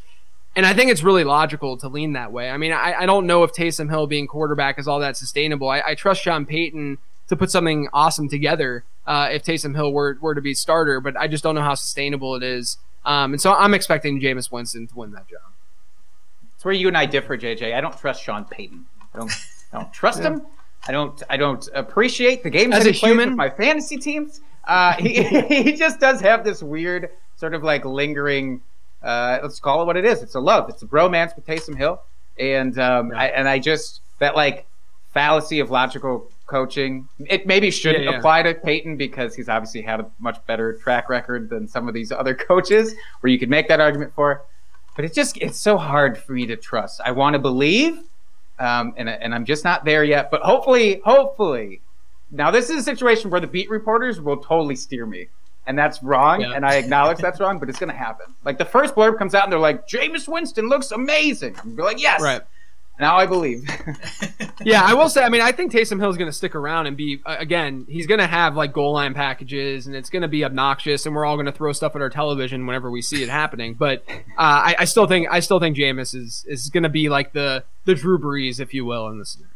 And I think it's really logical to lean that way. I mean, I, I don't know if Taysom Hill being quarterback is all that sustainable. I, I trust Sean Payton to put something awesome together uh, if Taysom Hill were, were to be starter, but I just don't know how sustainable it is. Um, and so I'm expecting Jameis Winston to win that job. It's where you and I differ, JJ. I don't trust Sean Payton. I don't, I don't trust yeah. him. I don't. I don't appreciate the games as a human. my fantasy teams. Uh, he, he just does have this weird sort of like lingering uh, let's call it what it is. It's a love. It's a bromance with Taysom Hill, and um, I, and I just that like fallacy of logical coaching. It maybe shouldn't yeah, yeah. apply to Payton because he's obviously had a much better track record than some of these other coaches, where you could make that argument for. But it's just it's so hard for me to trust. I want to believe, um, and and I'm just not there yet. But hopefully, hopefully, now this is a situation where the beat reporters will totally steer me and that's wrong, yeah. and I acknowledge that's wrong, but it's going to happen. Like the first blurb comes out, and they're like, "Jameis Winston looks amazing." I'm like, "Yes." Right. Now I believe. yeah, I will say. I mean, I think Taysom Hill is going to stick around and be again. He's going to have like goal line packages, and it's going to be obnoxious, and we're all going to throw stuff at our television whenever we see it happening. But uh, I, I, still think I still think Jameis is is going to be like the the Drew Brees, if you will, in this scenario.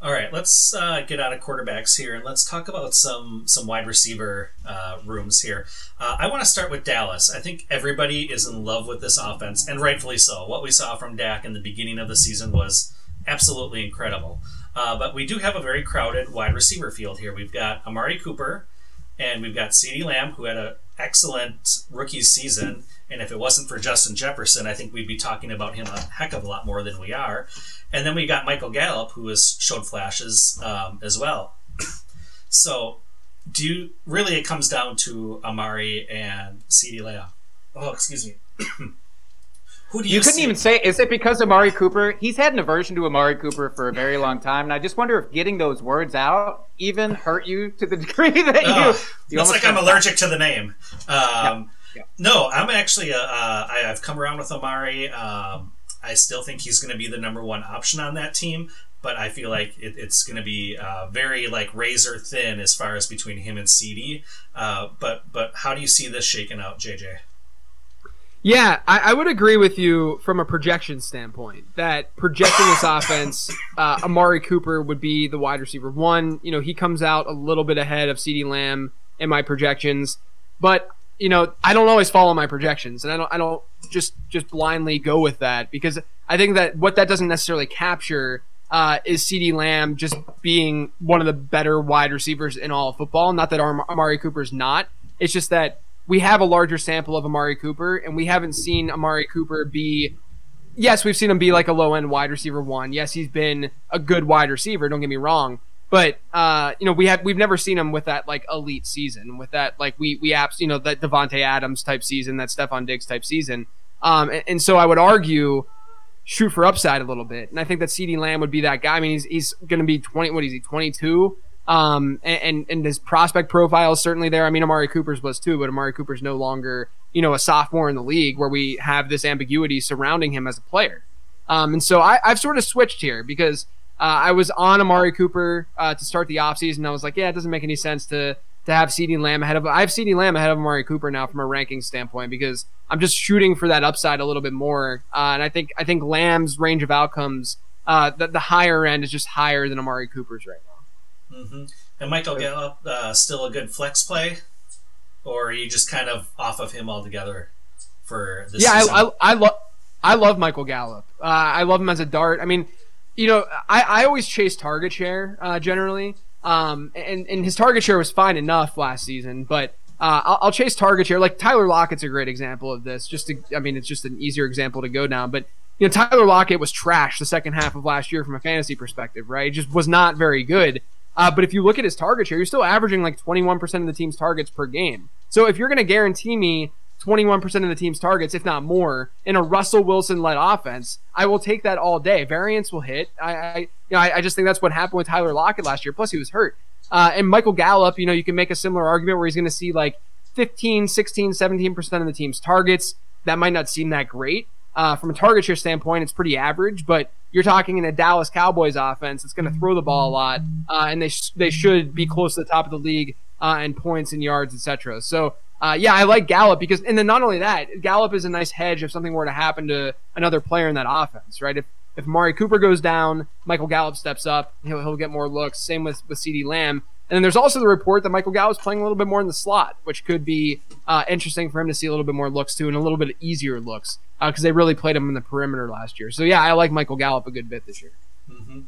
All right, let's uh, get out of quarterbacks here and let's talk about some some wide receiver uh, rooms here. Uh, I want to start with Dallas. I think everybody is in love with this offense, and rightfully so. What we saw from Dak in the beginning of the season was absolutely incredible. Uh, but we do have a very crowded wide receiver field here. We've got Amari Cooper, and we've got CeeDee Lamb, who had an excellent rookie season. And if it wasn't for Justin Jefferson, I think we'd be talking about him a heck of a lot more than we are. And then we got Michael Gallup, who has showed flashes um, as well. so, do you really? It comes down to Amari and CeeDee Lamb. Oh, excuse me. who do you? You couldn't see- even say. Is it because Amari Cooper? He's had an aversion to Amari Cooper for a very long time, and I just wonder if getting those words out even hurt you to the degree that you. Ugh, you it's like I'm went- allergic to the name. Um, yeah. No, I'm actually. Uh, uh, I, I've come around with Amari. Um, I still think he's going to be the number one option on that team, but I feel like it, it's going to be uh, very like razor thin as far as between him and CeeDee. Uh, but but how do you see this shaking out, JJ? Yeah, I, I would agree with you from a projection standpoint that projecting this offense, uh, Amari Cooper would be the wide receiver one. You know, he comes out a little bit ahead of CeeDee Lamb in my projections, but you know, I don't always follow my projections, and I don't, I don't just just blindly go with that because I think that what that doesn't necessarily capture uh, is CeeDee Lamb just being one of the better wide receivers in all football. Not that Am- Amari Cooper's not. It's just that we have a larger sample of Amari Cooper, and we haven't seen Amari Cooper be. Yes, we've seen him be like a low end wide receiver one. Yes, he's been a good wide receiver. Don't get me wrong, but uh, you know we have we've never seen him with that like elite season, with that like we we apps you know that Davante Adams type season, that Stefon Diggs type season. Um, and, and so I would argue shoot for upside a little bit, and I think that CeeDee Lamb would be that guy. I mean, he's he's going to be twenty. What is he? Twenty two. Um, and, and his prospect profile is certainly there. I mean, Amari Cooper's was too, but Amari Cooper's no longer you know a sophomore in the league where we have this ambiguity surrounding him as a player. Um, and so I, I've sort of switched here because uh, I was on Amari Cooper uh, to start the offseason. And I was like, yeah, it doesn't make any sense to to have CeeDee Lamb ahead of I have CeeDee Lamb ahead of Amari Cooper now from a ranking standpoint because I'm just shooting for that upside a little bit more. Uh, and I think I think Lamb's range of outcomes, uh, the, the higher end is just higher than Amari Cooper's right now. hmm And Michael Gallup uh, still a good flex play, or are you just kind of off of him altogether for this yeah, season? I, I, I love I love Michael Gallup. Uh, I love him as a dart. I mean, you know, I, I always chase target share uh, generally, um, and and his target share was fine enough last season, but. Uh, I'll, I'll chase target share. Like Tyler Lockett's a great example of this. Just to, I mean, it's just an easier example to go down. But you know, Tyler Lockett was trash the second half of last year from a fantasy perspective, right? It just was not very good. Uh, but if you look at his target share, you're still averaging like 21% of the team's targets per game. So if you're going to guarantee me 21% of the team's targets, if not more, in a Russell Wilson led offense, I will take that all day. Variance will hit. I, I you know, I, I just think that's what happened with Tyler Lockett last year. Plus, he was hurt. Uh, and Michael Gallup, you know, you can make a similar argument where he's going to see like 15, 16, 17% of the team's targets. That might not seem that great. Uh, from a target share standpoint, it's pretty average, but you're talking in a Dallas Cowboys offense that's going to throw the ball a lot, uh, and they, sh- they should be close to the top of the league uh, in points and yards, etc. So, uh, yeah, I like Gallup because, and then not only that, Gallup is a nice hedge if something were to happen to another player in that offense, right? If if Mari Cooper goes down, Michael Gallup steps up. He'll, he'll get more looks. Same with with CeeDee Lamb. And then there's also the report that Michael Gallup's playing a little bit more in the slot, which could be uh, interesting for him to see a little bit more looks too, and a little bit easier looks because they really played him in the perimeter last year. So yeah, I like Michael Gallup a good bit this year. hmm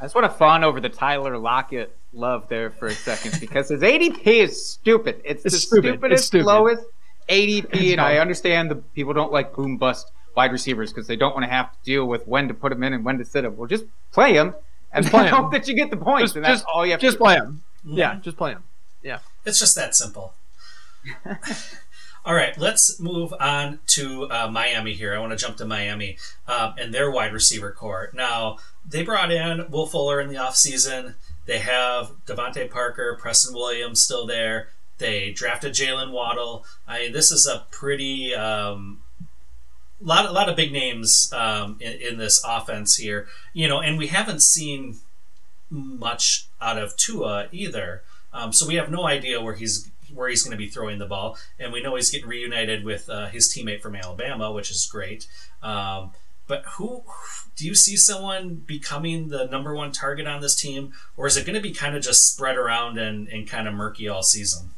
I just want to fawn over the Tyler Lockett love there for a second because his ADP is stupid. It's, It's the stupid. It's stupidest, stupid. lowest ADP, It's and I understand the people don't like boom bust wide receivers because they don't want to have to deal with when to put them in and when to sit them. Well, just play them and Just play 'em. hope that you get the points, Just- and that's just- all you have Just to do. play him. Yeah, just play them. Yeah. It's just that simple. All right, let's move on to uh, Miami here. I want to jump to Miami um, and their wide receiver core. Now, they brought in Will Fuller in the offseason. They have DeVante Parker, Preston Williams still there. They drafted Jaylen Waddle. I this is a pretty um, lot, a lot of big names um, in, in this offense here. You know, and we haven't seen much out of Tua either. Um, so we have no idea where he's where he's going to be throwing the ball, and we know he's getting reunited with uh, his teammate from Alabama, which is great. Um, but who do you see someone becoming the number one target on this team, or is it going to be kind of just spread around and, and kind of murky all season?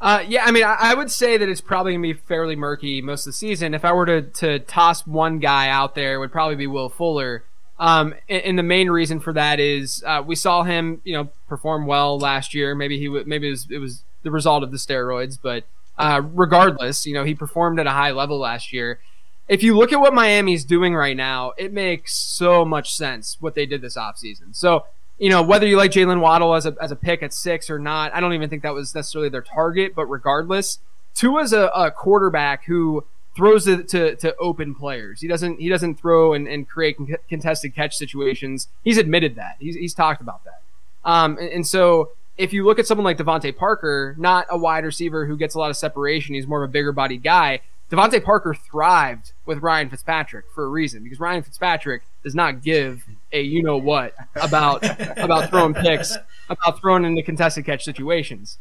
Uh, yeah, I mean, I, I would say that it's probably gonna be fairly murky most of the season. If I were to, to toss one guy out there, it would probably be Will Fuller. Um, and, and the main reason for that is uh, we saw him, you know, perform well last year. Maybe he maybe it was, it was the result of the steroids, but uh, regardless, you know, he performed at a high level last year. If you look at what Miami's doing right now, it makes so much sense what they did this offseason. So, you know, whether you like Jaylen Waddle as a, as a pick at six or not, I don't even think that was necessarily their target, but regardless, Tua's a, a quarterback who throws it to, to open players. He doesn't he doesn't throw and, and create con- contested catch situations. He's admitted that. He's, he's talked about that. Um, and, and so if you look at someone like DeVante Parker, not a wide receiver who gets a lot of separation, he's more of a bigger bodied guy. DeVante Parker thrived with Ryan Fitzpatrick for a reason because Ryan Fitzpatrick does not give a you know what about about throwing picks, about throwing into contested catch situations.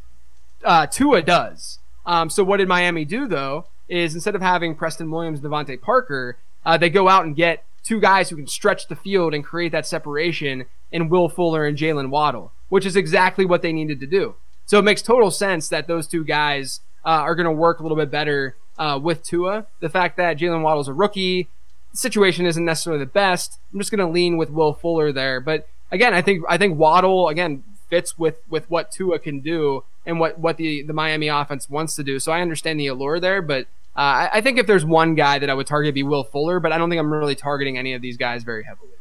Uh, Tua does. Um, so what did Miami do though? Is instead of having Preston Williams, DeVante Parker, uh, they go out and get two guys who can stretch the field and create that separation in Will Fuller and Jaylen Waddle, which is exactly what they needed to do. So it makes total sense that those two guys uh, are going to work a little bit better uh, with Tua. The fact that Jaylen Waddle's a rookie, the situation isn't necessarily the best. I'm just going to lean with Will Fuller there. But again, I think I think Waddle again fits with with what Tua can do and what what the the Miami offense wants to do. So I understand the allure there, but. Uh, I, I think if there's one guy that I would target, be Will Fuller, but I don't think I'm really targeting any of these guys very heavily.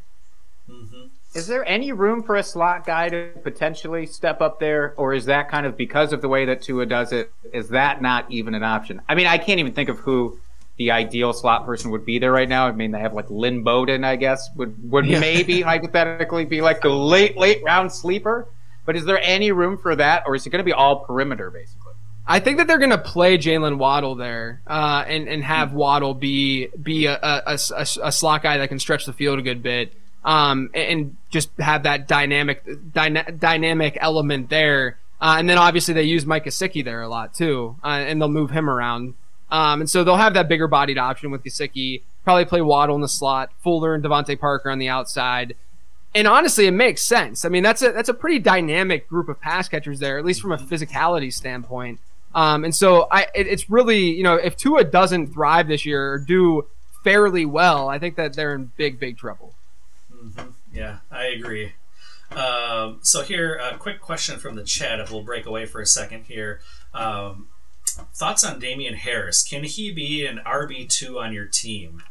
Is there any room for a slot guy to potentially step up there, or is that kind of because of the way that Tua does it? Is that not even an option? I mean, I can't even think of who the ideal slot person would be there right now. I mean, they have like Lynn Bowden, I guess, would would Yeah. maybe hypothetically be like the late late round sleeper. But is there any room for that, or is it going to be all perimeter basically? I think that they're going to play Jaylen Waddle there, uh, and and have Waddle be be a, a, a, a slot guy that can stretch the field a good bit, um, and just have that dynamic dyna- dynamic element there. Uh, and then obviously they use Mike Gesicki there a lot too, uh, and they'll move him around. Um, and so they'll have that bigger bodied option with Gesicki. Probably play Waddle in the slot, Fuller and DeVante Parker on the outside. And honestly, it makes sense. I mean, that's a that's a pretty dynamic group of pass catchers there, at least from a physicality standpoint. Um, and so I, it, it's really, you know, if Tua doesn't thrive this year or do fairly well, I think that they're in big, big trouble. Mm-hmm. Yeah, I agree. Um, so here, a quick question from the chat. If we'll break away for a second here, um, thoughts on Damien Harris? Can he be an RB two on your team?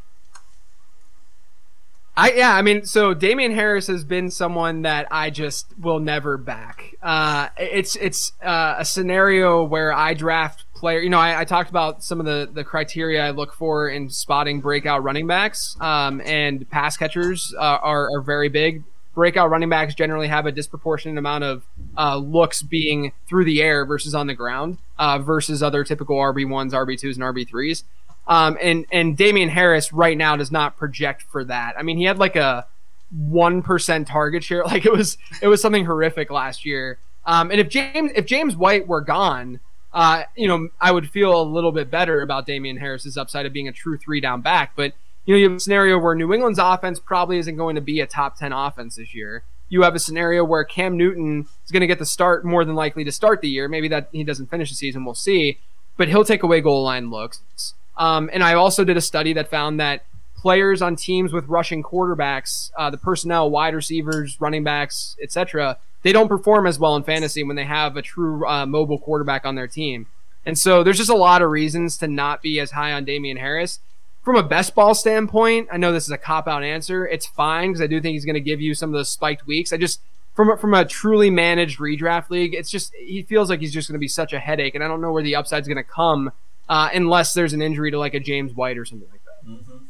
I yeah, I mean, so Damien Harris has been someone that I just will never back. Uh, it's it's uh, a scenario where I draft player. You know, I, I talked about some of the the criteria I look for in spotting breakout running backs, um, and pass catchers uh, are are very big. Breakout running backs generally have a disproportionate amount of uh, looks being through the air versus on the ground, uh, versus other typical RB ones, RB twos, and RB threes. Um, and and Damien Harris right now does not project for that. I mean, he had like a one percent target share. Like it was it was something horrific last year. Um, and if James if James White were gone, uh, you know, I would feel a little bit better about Damien Harris's upside of being a true three down back. But you know, you have a scenario where New England's offense probably isn't going to be a top ten offense this year. You have a scenario where Cam Newton is going to get the start more than likely to start the year. Maybe that he doesn't finish the season, we'll see. But he'll take away goal line looks. Um, and I also did a study that found that players on teams with rushing quarterbacks, uh, the personnel, wide receivers, running backs, etc., they don't perform as well in fantasy when they have a true uh, mobile quarterback on their team. And so there's just a lot of reasons to not be as high on Damien Harris. From a best ball standpoint, I know this is a cop out answer. It's fine because I do think he's going to give you some of those spiked weeks. I just from a, from a truly managed redraft league, it's just he feels like he's just going to be such a headache, and I don't know where the upside's going to come uh, unless there's an injury to like a James White or something like that. Mm-hmm.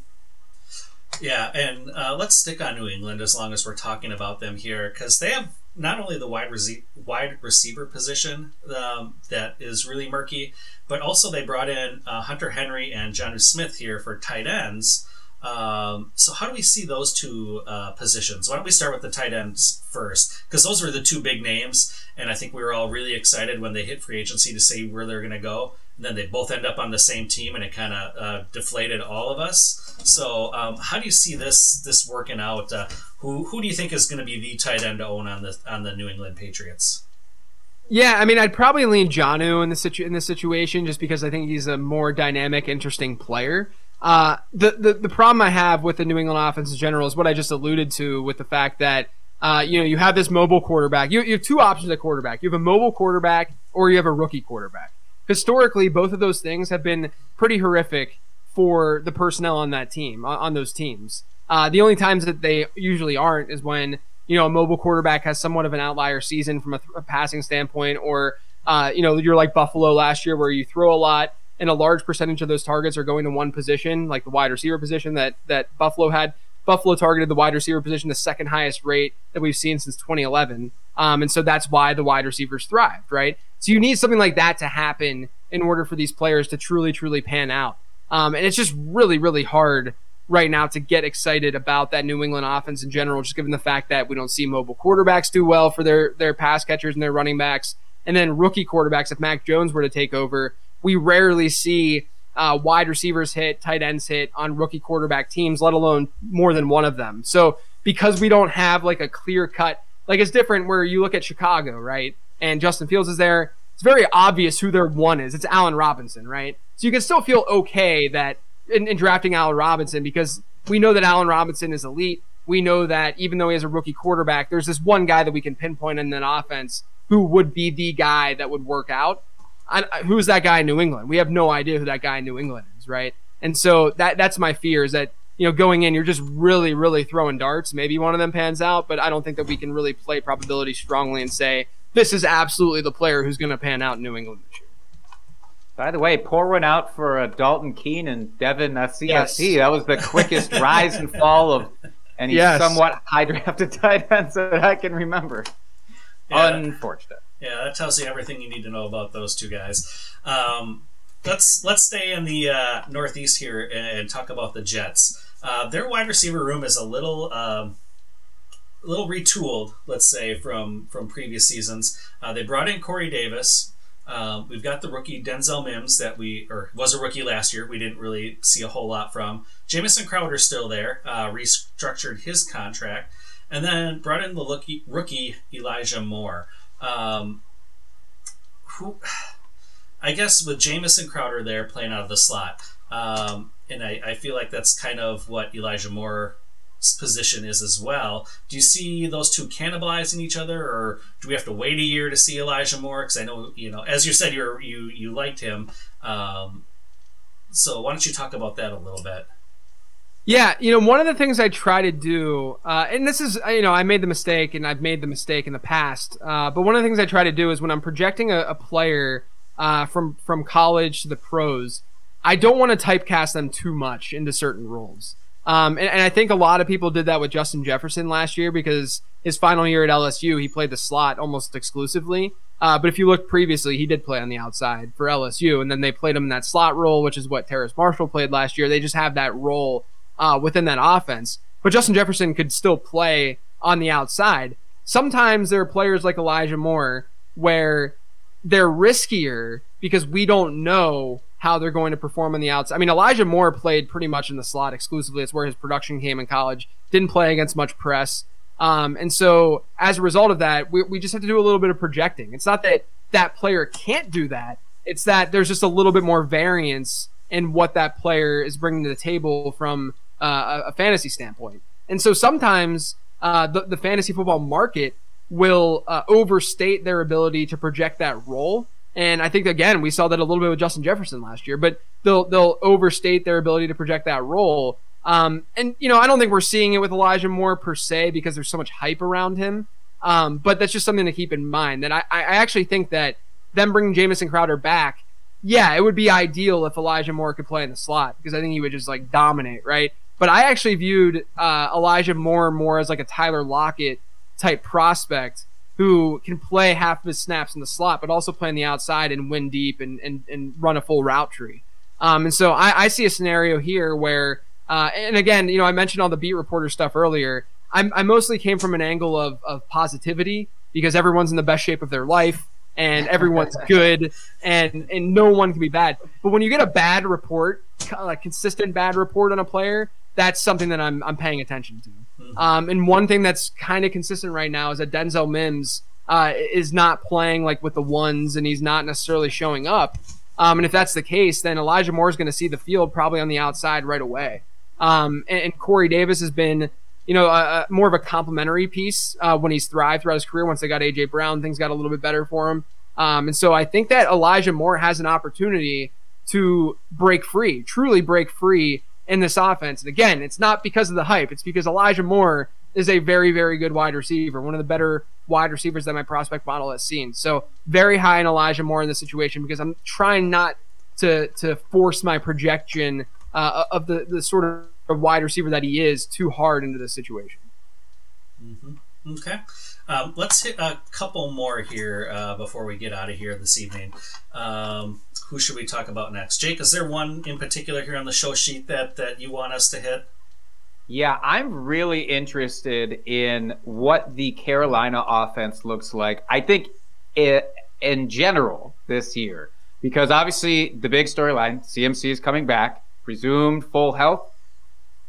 Yeah, and uh, let's stick on New England as long as we're talking about them here because they have not only the wide, rece- wide receiver position um, that is really murky, but also they brought in uh, Hunter Henry and Jonnu Smith here for tight ends. Um, so how do we see those two uh, positions? Why don't we start with the tight ends first? Because those were the two big names, and I think we were all really excited when they hit free agency to see where they're going to go. And then they both end up on the same team, and it kind of uh, deflated all of us. So um, how do you see this this working out? Uh, who who do you think is going to be the tight end to own on the on the New England Patriots? Yeah, I mean, I'd probably lean Jonnu in the situ- in this situation just because I think he's a more dynamic, interesting player. Uh, the, the the problem I have with the New England offense in general is what I just alluded to with the fact that uh, you know, you have this mobile quarterback. You, you have two options at quarterback. You have a mobile quarterback or you have a rookie quarterback. Historically, both of those things have been pretty horrific for the personnel on that team, on, those teams. Uh, the only times that they usually aren't is when you know a mobile quarterback has somewhat of an outlier season from a, a passing standpoint, or uh, you know you're like Buffalo last year where you throw a lot and a large percentage of those targets are going to one position, like the wide receiver position that that Buffalo had. Buffalo targeted the wide receiver position the second highest rate that we've seen since 2011. Um, and so that's why the wide receivers thrived, right? So you need something like that to happen in order for these players to truly, truly pan out. Um, and it's just really, really hard right now to get excited about that New England offense in general, just given the fact that we don't see mobile quarterbacks do well for their their pass catchers and their running backs, and then rookie quarterbacks. If Mac Jones were to take over, we rarely see uh, wide receivers hit, tight ends hit on rookie quarterback teams, let alone more than one of them. So because we don't have like a clear cut, like it's different where you look at Chicago, right? And Justin Fields is there. It's very obvious who their one is. It's Allen Robinson, right? So you can still feel okay that in, in drafting Allen Robinson because we know that Allen Robinson is elite. We know that even though he has a rookie quarterback, there's this one guy that we can pinpoint in that offense who would be the guy that would work out. I, uh, who's that guy in New England? We have no idea who that guy in New England is, right? And so that that's my fear is that you know going in you're just really really throwing darts. Maybe one of them pans out, but I don't think that we can really play probability strongly and say this is absolutely the player who's going to pan out in New England this year. By the way, pour one out for uh, Dalton Keene and Devin uh, Asiasi. Yes. That was the quickest rise and fall of any Yes. somewhat high drafted tight ends that I can remember. Yeah. Unfortunate. Yeah, that tells you everything you need to know about those two guys. Um, let's let's stay in the uh, Northeast here and, and talk about the Jets. Uh, their wide receiver room is a little um, a little retooled, let's say, from from previous seasons. Uh, they brought in Corey Davis. Uh, we've got the rookie Denzel Mims that we or was a rookie last year. We didn't really see a whole lot from. Jamison Crowder's still there. Uh, restructured his contract, and then brought in the rookie, rookie Elijah Moore. Um, who, I guess, with Jamison Crowder there playing out of the slot, um, and I, I feel like that's kind of what Elijah Moore's position is as well. Do you see those two cannibalizing each other, or do we have to wait a year to see Elijah Moore? Because I know, you know, as you said, you you you liked him. Um, so why don't you talk about that a little bit? Yeah, you know, one of the things I try to do, uh, and this is, you know, I made the mistake, and I've made the mistake in the past. Uh, but one of the things I try to do is when I'm projecting a, a player uh, from from college to the pros, I don't want to typecast them too much into certain roles. Um, and, and I think a lot of people did that with Justin Jefferson last year because his final year at LSU, he played the slot almost exclusively. Uh, but if you look previously, he did play on the outside for LSU, and then they played him in that slot role, which is what Terrace Marshall played last year. They just have that role uh, within that offense. But Justin Jefferson could still play on the outside. Sometimes there are players like Elijah Moore where they're riskier because we don't know how they're going to perform on the outside. I mean, Elijah Moore played pretty much in the slot exclusively. It's where his production came in college. Didn't play against much press. Um, and so as a result of that, we, we just have to do a little bit of projecting. It's not that that player can't do that. It's that there's just a little bit more variance in what that player is bringing to the table from uh, a, a fantasy standpoint. And so sometimes uh, the, the fantasy football market will uh, overstate their ability to project that role. And I think again we saw that a little bit with Justin Jefferson last year, but they'll they'll overstate their ability to project that role. Um, and you know I don't think we're seeing it with Elijah Moore per se because there's so much hype around him. Um, but that's just something to keep in mind. That I, I actually think that them bringing Jamison Crowder back, yeah, it would be ideal if Elijah Moore could play in the slot because I think he would just like dominate, right? But I actually viewed uh, Elijah Moore more as like a Tyler Lockett type prospect who can play half of his snaps in the slot, but also play on the outside and win deep and, and, and run a full route tree. Um, and so I, I see a scenario here where, uh, and again, you know, I mentioned all the beat reporter stuff earlier. I'm, I mostly came from an angle of, of positivity because everyone's in the best shape of their life and everyone's good and, and no one can be bad. But when you get a bad report, a consistent bad report on a player, that's something that I'm, I'm paying attention to. Um, and one thing that's kind of consistent right now is that Denzel Mims uh, is not playing like with the ones, and he's not necessarily showing up. Um, and if that's the case, then Elijah Moore is going to see the field probably on the outside right away. Um, and, and Corey Davis has been, you know, uh, more of a complementary piece uh, when he's thrived throughout his career. Once they got AJ Brown, things got a little bit better for him. Um, and so I think that Elijah Moore has an opportunity to break free, truly break free in this offense. And again, it's not because of the hype; it's because Elijah Moore is a very, very good wide receiver, one of the better wide receivers that my prospect model has seen. So very high in Elijah Moore in this situation because I'm trying not to to force my projection uh, of the the sort of wide receiver that he is too hard into this situation. Mm-hmm. Okay. Um, let's hit a couple more here uh, before we get out of here this evening. Um, who should we talk about next? Jake, is there one in particular here on the show sheet that, that you want us to hit? Yeah, I'm really interested in what the Carolina offense looks like. I think it, in general this year, because obviously the big storyline CMC is coming back, presumed full health.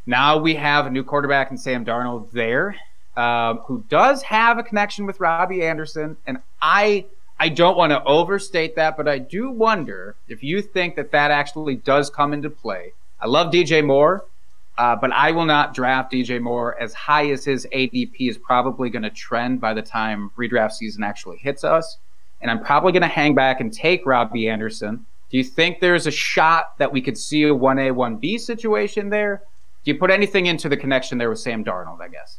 Now we have a new quarterback in Sam Darnold there um, who does have a connection with Robbie Anderson, and I I don't want to overstate that, but I do wonder if you think that that actually does come into play. I love DJ Moore, uh, but I will not draft DJ Moore as high as his ADP is probably going to trend by the time redraft season actually hits us. And I'm probably going to hang back and take Robbie Anderson. Do you think there's a shot that we could see a 1A, 1B situation there? Do you put anything into the connection there with Sam Darnold, I guess?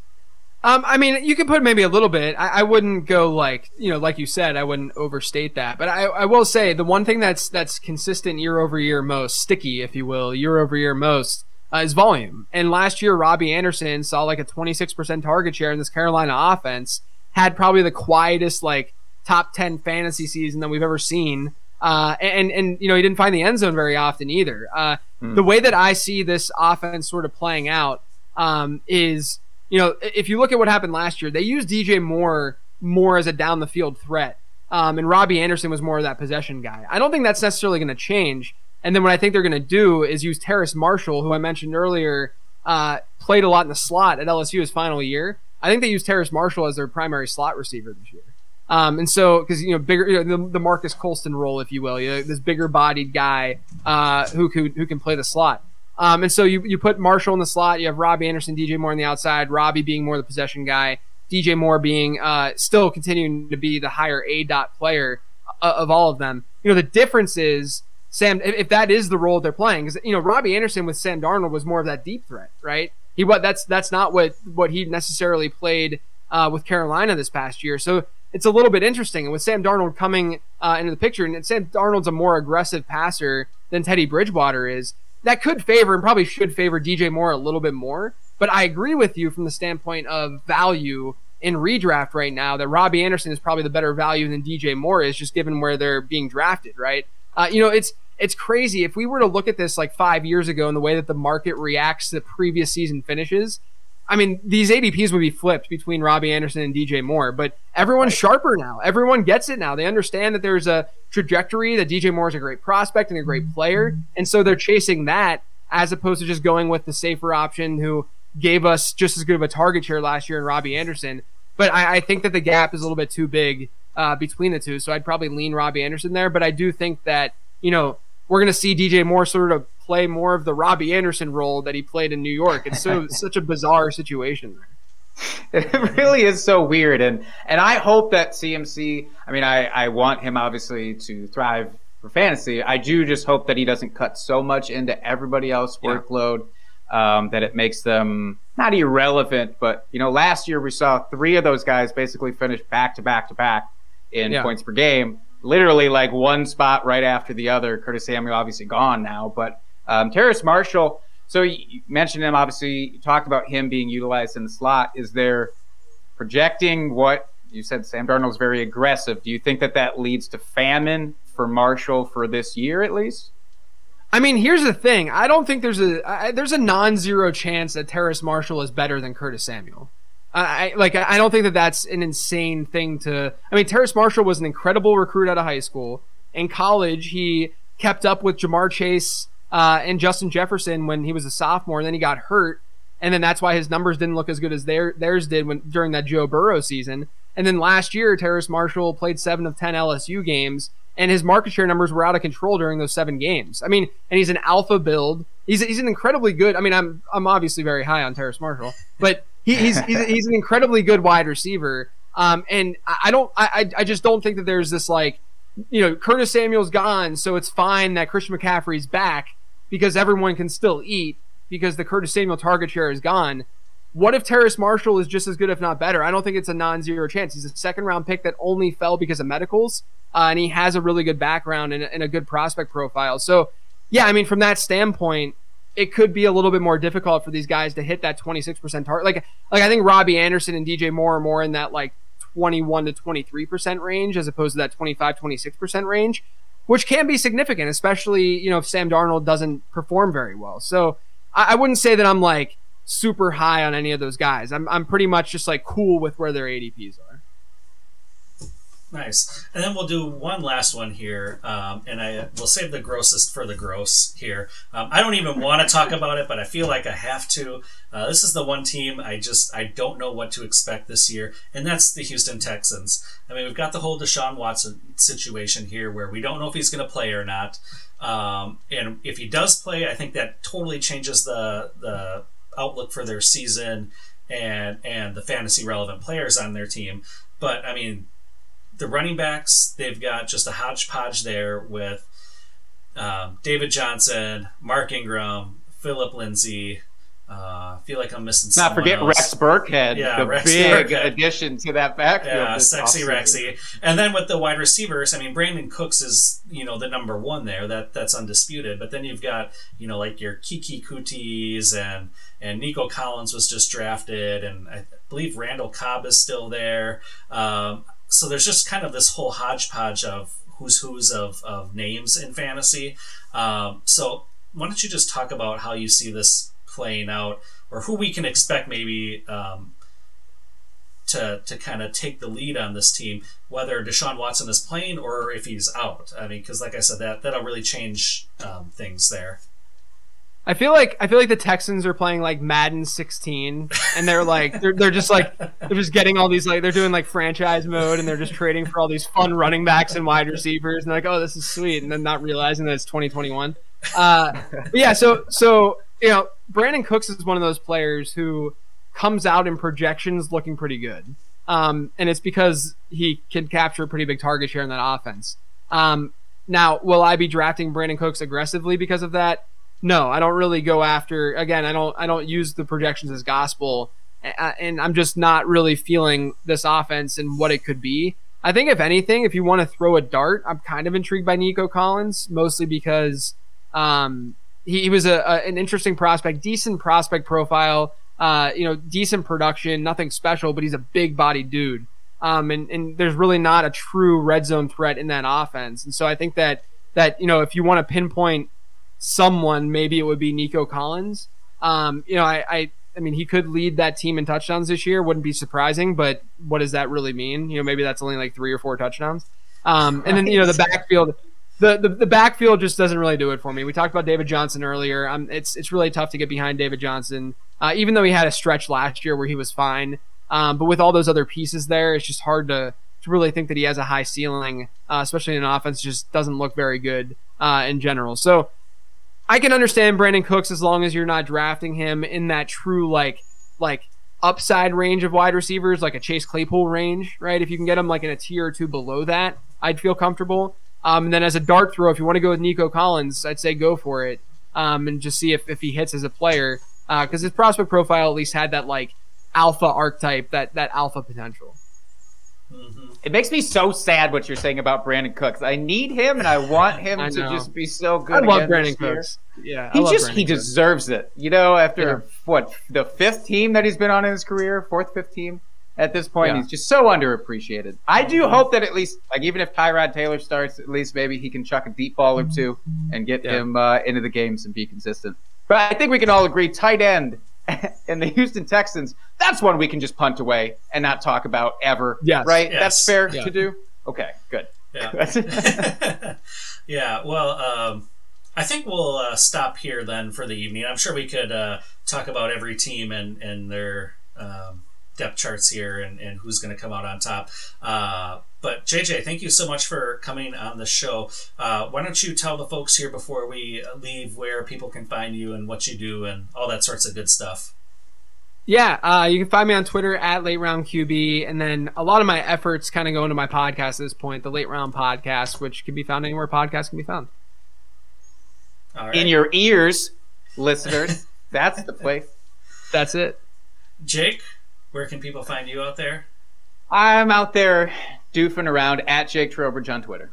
Um, I mean, you could put maybe a little bit. I, I, wouldn't go like you know, like you said, I wouldn't overstate that. But I, I will say the one thing that's that's consistent year over year most, sticky, if you will, year over year most, uh, is volume. And last year, Robbie Anderson saw like a 26% target share in this Carolina offense. Had probably the quietest like top 10 fantasy season that we've ever seen. Uh, and and you know he didn't find the end zone very often either. Uh, mm. The way that I see this offense sort of playing out um, is you know, if you look at what happened last year, they used DJ Moore more as a down the field threat. Um, and Robbie Anderson was more of that possession guy. I don't think that's necessarily going to change. And then what I think they're going to do is use Terrace Marshall, who I mentioned earlier, uh, played a lot in the slot at LSU his final year. I think they use Terrace Marshall as their primary slot receiver this year. Um, and so, because you know, bigger you know, the, the, Marques Colston role, if you will, you know, this bigger-bodied guy uh, who, who who can play the slot. Um, and so you, you put Marshall in the slot. You have Robbie Anderson, DJ Moore on the outside. Robbie being more the possession guy. DJ Moore being uh, still continuing to be the higher A dot player uh, of all of them. You know the difference is Sam. If that is the role they're playing, because you know Robbie Anderson with Sam Darnold was more of that deep threat, right? He what that's that's not what what he necessarily played uh, with Carolina this past year. So it's a little bit interesting. And with Sam Darnold coming uh, into the picture, and Sam Darnold's a more aggressive passer than Teddy Bridgewater is that could favor and probably should favor DJ Moore a little bit more. But I agree with you from the standpoint of value in redraft right now that Robbie Anderson is probably the better value than DJ Moore is, just given where they're being drafted, right? Uh, you know, it's it's crazy if we were to look at this like five years ago and the way that the market reacts to previous season finishes. I mean, these ADPs would be flipped between Robbie Anderson and DJ Moore, but everyone's sharper now. Everyone gets it now. They understand that there's a trajectory that DJ Moore is a great prospect and a great player, and so they're chasing that as opposed to just going with the safer option who gave us just as good of a target share last year in Robbie Anderson. But I, I think that the gap is a little bit too big uh, between the two, so I'd probably lean Robbie Anderson there. But I do think that you know we're going to see DJ Moore sort of play more of the Robbie Anderson role that he played in New York. It's so such a bizarre situation there. It really is so weird, and and I hope that CMC. I mean, I I want him obviously to thrive for fantasy. I do just hope that he doesn't cut so much into everybody else's workload um, that it makes them not irrelevant. But you know, last year we saw three of those guys basically finish back to back to back in yeah. points per game literally like one spot right after the other. Curtis Samuel obviously gone now, but um, Terrace Marshall. So you mentioned him. Obviously, you talked about him being utilized in the slot. Is there projecting what you said? Sam Darnold's very aggressive. Do you think that that leads to famine for Marshall for this year at least? I mean, here's the thing. I don't think there's a I, there's a non-zero chance that Terrace Marshall is better than Curtis Samuel. I like I don't think that that's an insane thing to. I mean, Terrace Marshall was an incredible recruit out of high school. In college, he kept up with Ja'Marr Chase uh, and Justin Jefferson when he was a sophomore. And then he got hurt, and then that's why his numbers didn't look as good as their theirs did when during that Joe Burrow season. And then last year, Terrace Marshall played seven of ten LSU games, and his market share numbers were out of control during those seven games. I mean, and he's an alpha build. He's he's an incredibly good. I mean, I'm I'm obviously very high on Terrace Marshall, but he, he's, he's he's an incredibly good wide receiver. Um, and I don't, I, I just don't think that there's this like, you know, Curtis Samuel's gone, so it's fine that Christian McCaffrey's back because everyone can still eat because the Curtis Samuel target share is gone. What if Terrace Marshall is just as good, if not better? I don't think it's a non-zero chance. He's a second round pick that only fell because of medicals, uh, and he has a really good background and, and a good prospect profile. So, yeah, I mean, from that standpoint, it could be a little bit more difficult for these guys to hit that 26% target. Like, like I think Robbie Anderson and DJ Moore are more in that like 21 to 23% range as opposed to that 25, 26% range, which can be significant, especially, you know, if Sam Darnold doesn't perform very well. So I, I wouldn't say that I'm like super high on any of those guys. I'm, I'm pretty much just like cool with where their ADPs are. Nice. And then we'll do one last one here, um, and I will save the grossest for the gross here. Um, I don't even want to talk about it, but I feel like I have to. Uh, this is the one team I just I don't know what to expect this year, and that's the Houston Texans. I mean, we've got the whole Deshaun Watson situation here, where we don't know if he's going to play or not. Um, and if he does play, I think that totally changes the the outlook for their season and and the fantasy relevant players on their team. But I mean, the running backs, they've got just a hodgepodge there with um, David Johnson, Mark Ingram, Phillip Lindsay. Uh, I feel like I'm missing. Not forget else. Rex Burkhead, Yeah, the Rex big Burkhead. addition to that backfield. Yeah, sexy offseason. Rexy. And then with the wide receivers, I mean, Brandin Cooks is you know the number one there. That that's undisputed. But then you've got you know like your Keke Coutees and and Nico Collins was just drafted, and I believe Randall Cobb is still there. Um, so there's just kind of this whole hodgepodge of who's who's of, of names in fantasy. Um, so why don't you just talk about how you see this playing out, or who we can expect maybe um, to to kind of take the lead on this team, whether Deshaun Watson is playing or if he's out. I mean, because like I said, that that'll really change um, things there. I feel like I feel like the Texans are playing like Madden 16, and they're like they're, they're just like they're just getting all these like they're doing like franchise mode, and they're just trading for all these fun running backs and wide receivers, and they're like, oh, this is sweet, and then not realizing that it's 2021. Uh, yeah, so so you know, Brandin Cooks is one of those players who comes out in projections looking pretty good, um, and it's because he can capture a pretty big target share in that offense. Um, now, will I be drafting Brandin Cooks aggressively because of that? No, I don't really go after. Again, I don't. I don't use the projections as gospel, and I'm just not really feeling this offense and what it could be. I think if anything, if you want to throw a dart, I'm kind of intrigued by Nico Collins, mostly because um, he, he was a, a, an interesting prospect, decent prospect profile, uh, you know, decent production, nothing special, but he's a big body dude. Um, and, and there's really not a true red zone threat in that offense. And so I think that, that, you know, if you want to pinpoint someone, maybe it would be Nico Collins. Um, you know, I, I, I mean, he could lead that team in touchdowns this year. Wouldn't be surprising, but what does that really mean? You know, maybe that's only like three or four touchdowns. Um, and then you know the backfield, the, the the backfield just doesn't really do it for me. We talked about David Johnson earlier. Um, it's it's really tough to get behind David Johnson, uh, even though he had a stretch last year where he was fine. Um, but with all those other pieces there, it's just hard to to really think that he has a high ceiling, uh, especially in an offense just doesn't look very good uh, in general. So I can understand Brandin Cooks as long as you're not drafting him in that true like like upside range of wide receivers, like a Chase Claypool range, right? If you can get him like in a tier or two below that, I'd feel comfortable. Um, and then as a dart throw, if you want to go with Nico Collins, I'd say go for it um, and just see if, if he hits as a player because his prospect profile at least had that like alpha archetype, that that alpha potential. It makes me so sad what you're saying about Brandin Cooks. I need him and I want him I to just be so good. I love Brandon. Cooks. Yeah, I He just Brandon he Cooks. deserves it. You know, after Yeah. what the fifth team that he's been on in his career, fourth, fifth team at this point, Yeah. he's just so underappreciated. I do hope that at least, like, even if Tyrod Taylor starts, at least maybe he can chuck a deep ball or two and get Yeah. him uh, into the games and be consistent. But I think we can all agree, tight end and the Houston Texans. That's one we can just punt away and not talk about ever. Yes. right? Yes. That's fair Yeah. to do. Okay, good. Yeah. yeah. Well, um, I think we'll uh, stop here then for the evening. I'm sure we could uh, talk about every team and and their um, depth charts here and, and who's going to come out on top. Uh, but JJ, thank you so much for coming on the show. Uh, why don't you tell the folks here before we leave where people can find you and what you do and all that sorts of good stuff? Yeah, uh, you can find me on Twitter at Late Round QB, and then a lot of my efforts kind of go into my podcast at this point, the Late Round Podcast, which can be found anywhere podcasts can be found. All right. In your ears, listeners. That's the place. That's it. Jake, where can people find you out there? I'm out there doofing around at Jake Trowbridge on Twitter.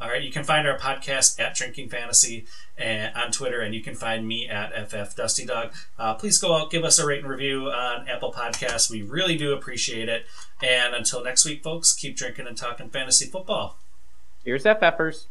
All right, you can find our podcast at Drinking Fantasy and, on Twitter, and you can find me at FF Dusty Dog. Uh, please go out, give us a rate and review on Apple Podcasts. We really do appreciate it. And until next week, folks, keep drinking and talking fantasy football. Here's FFers.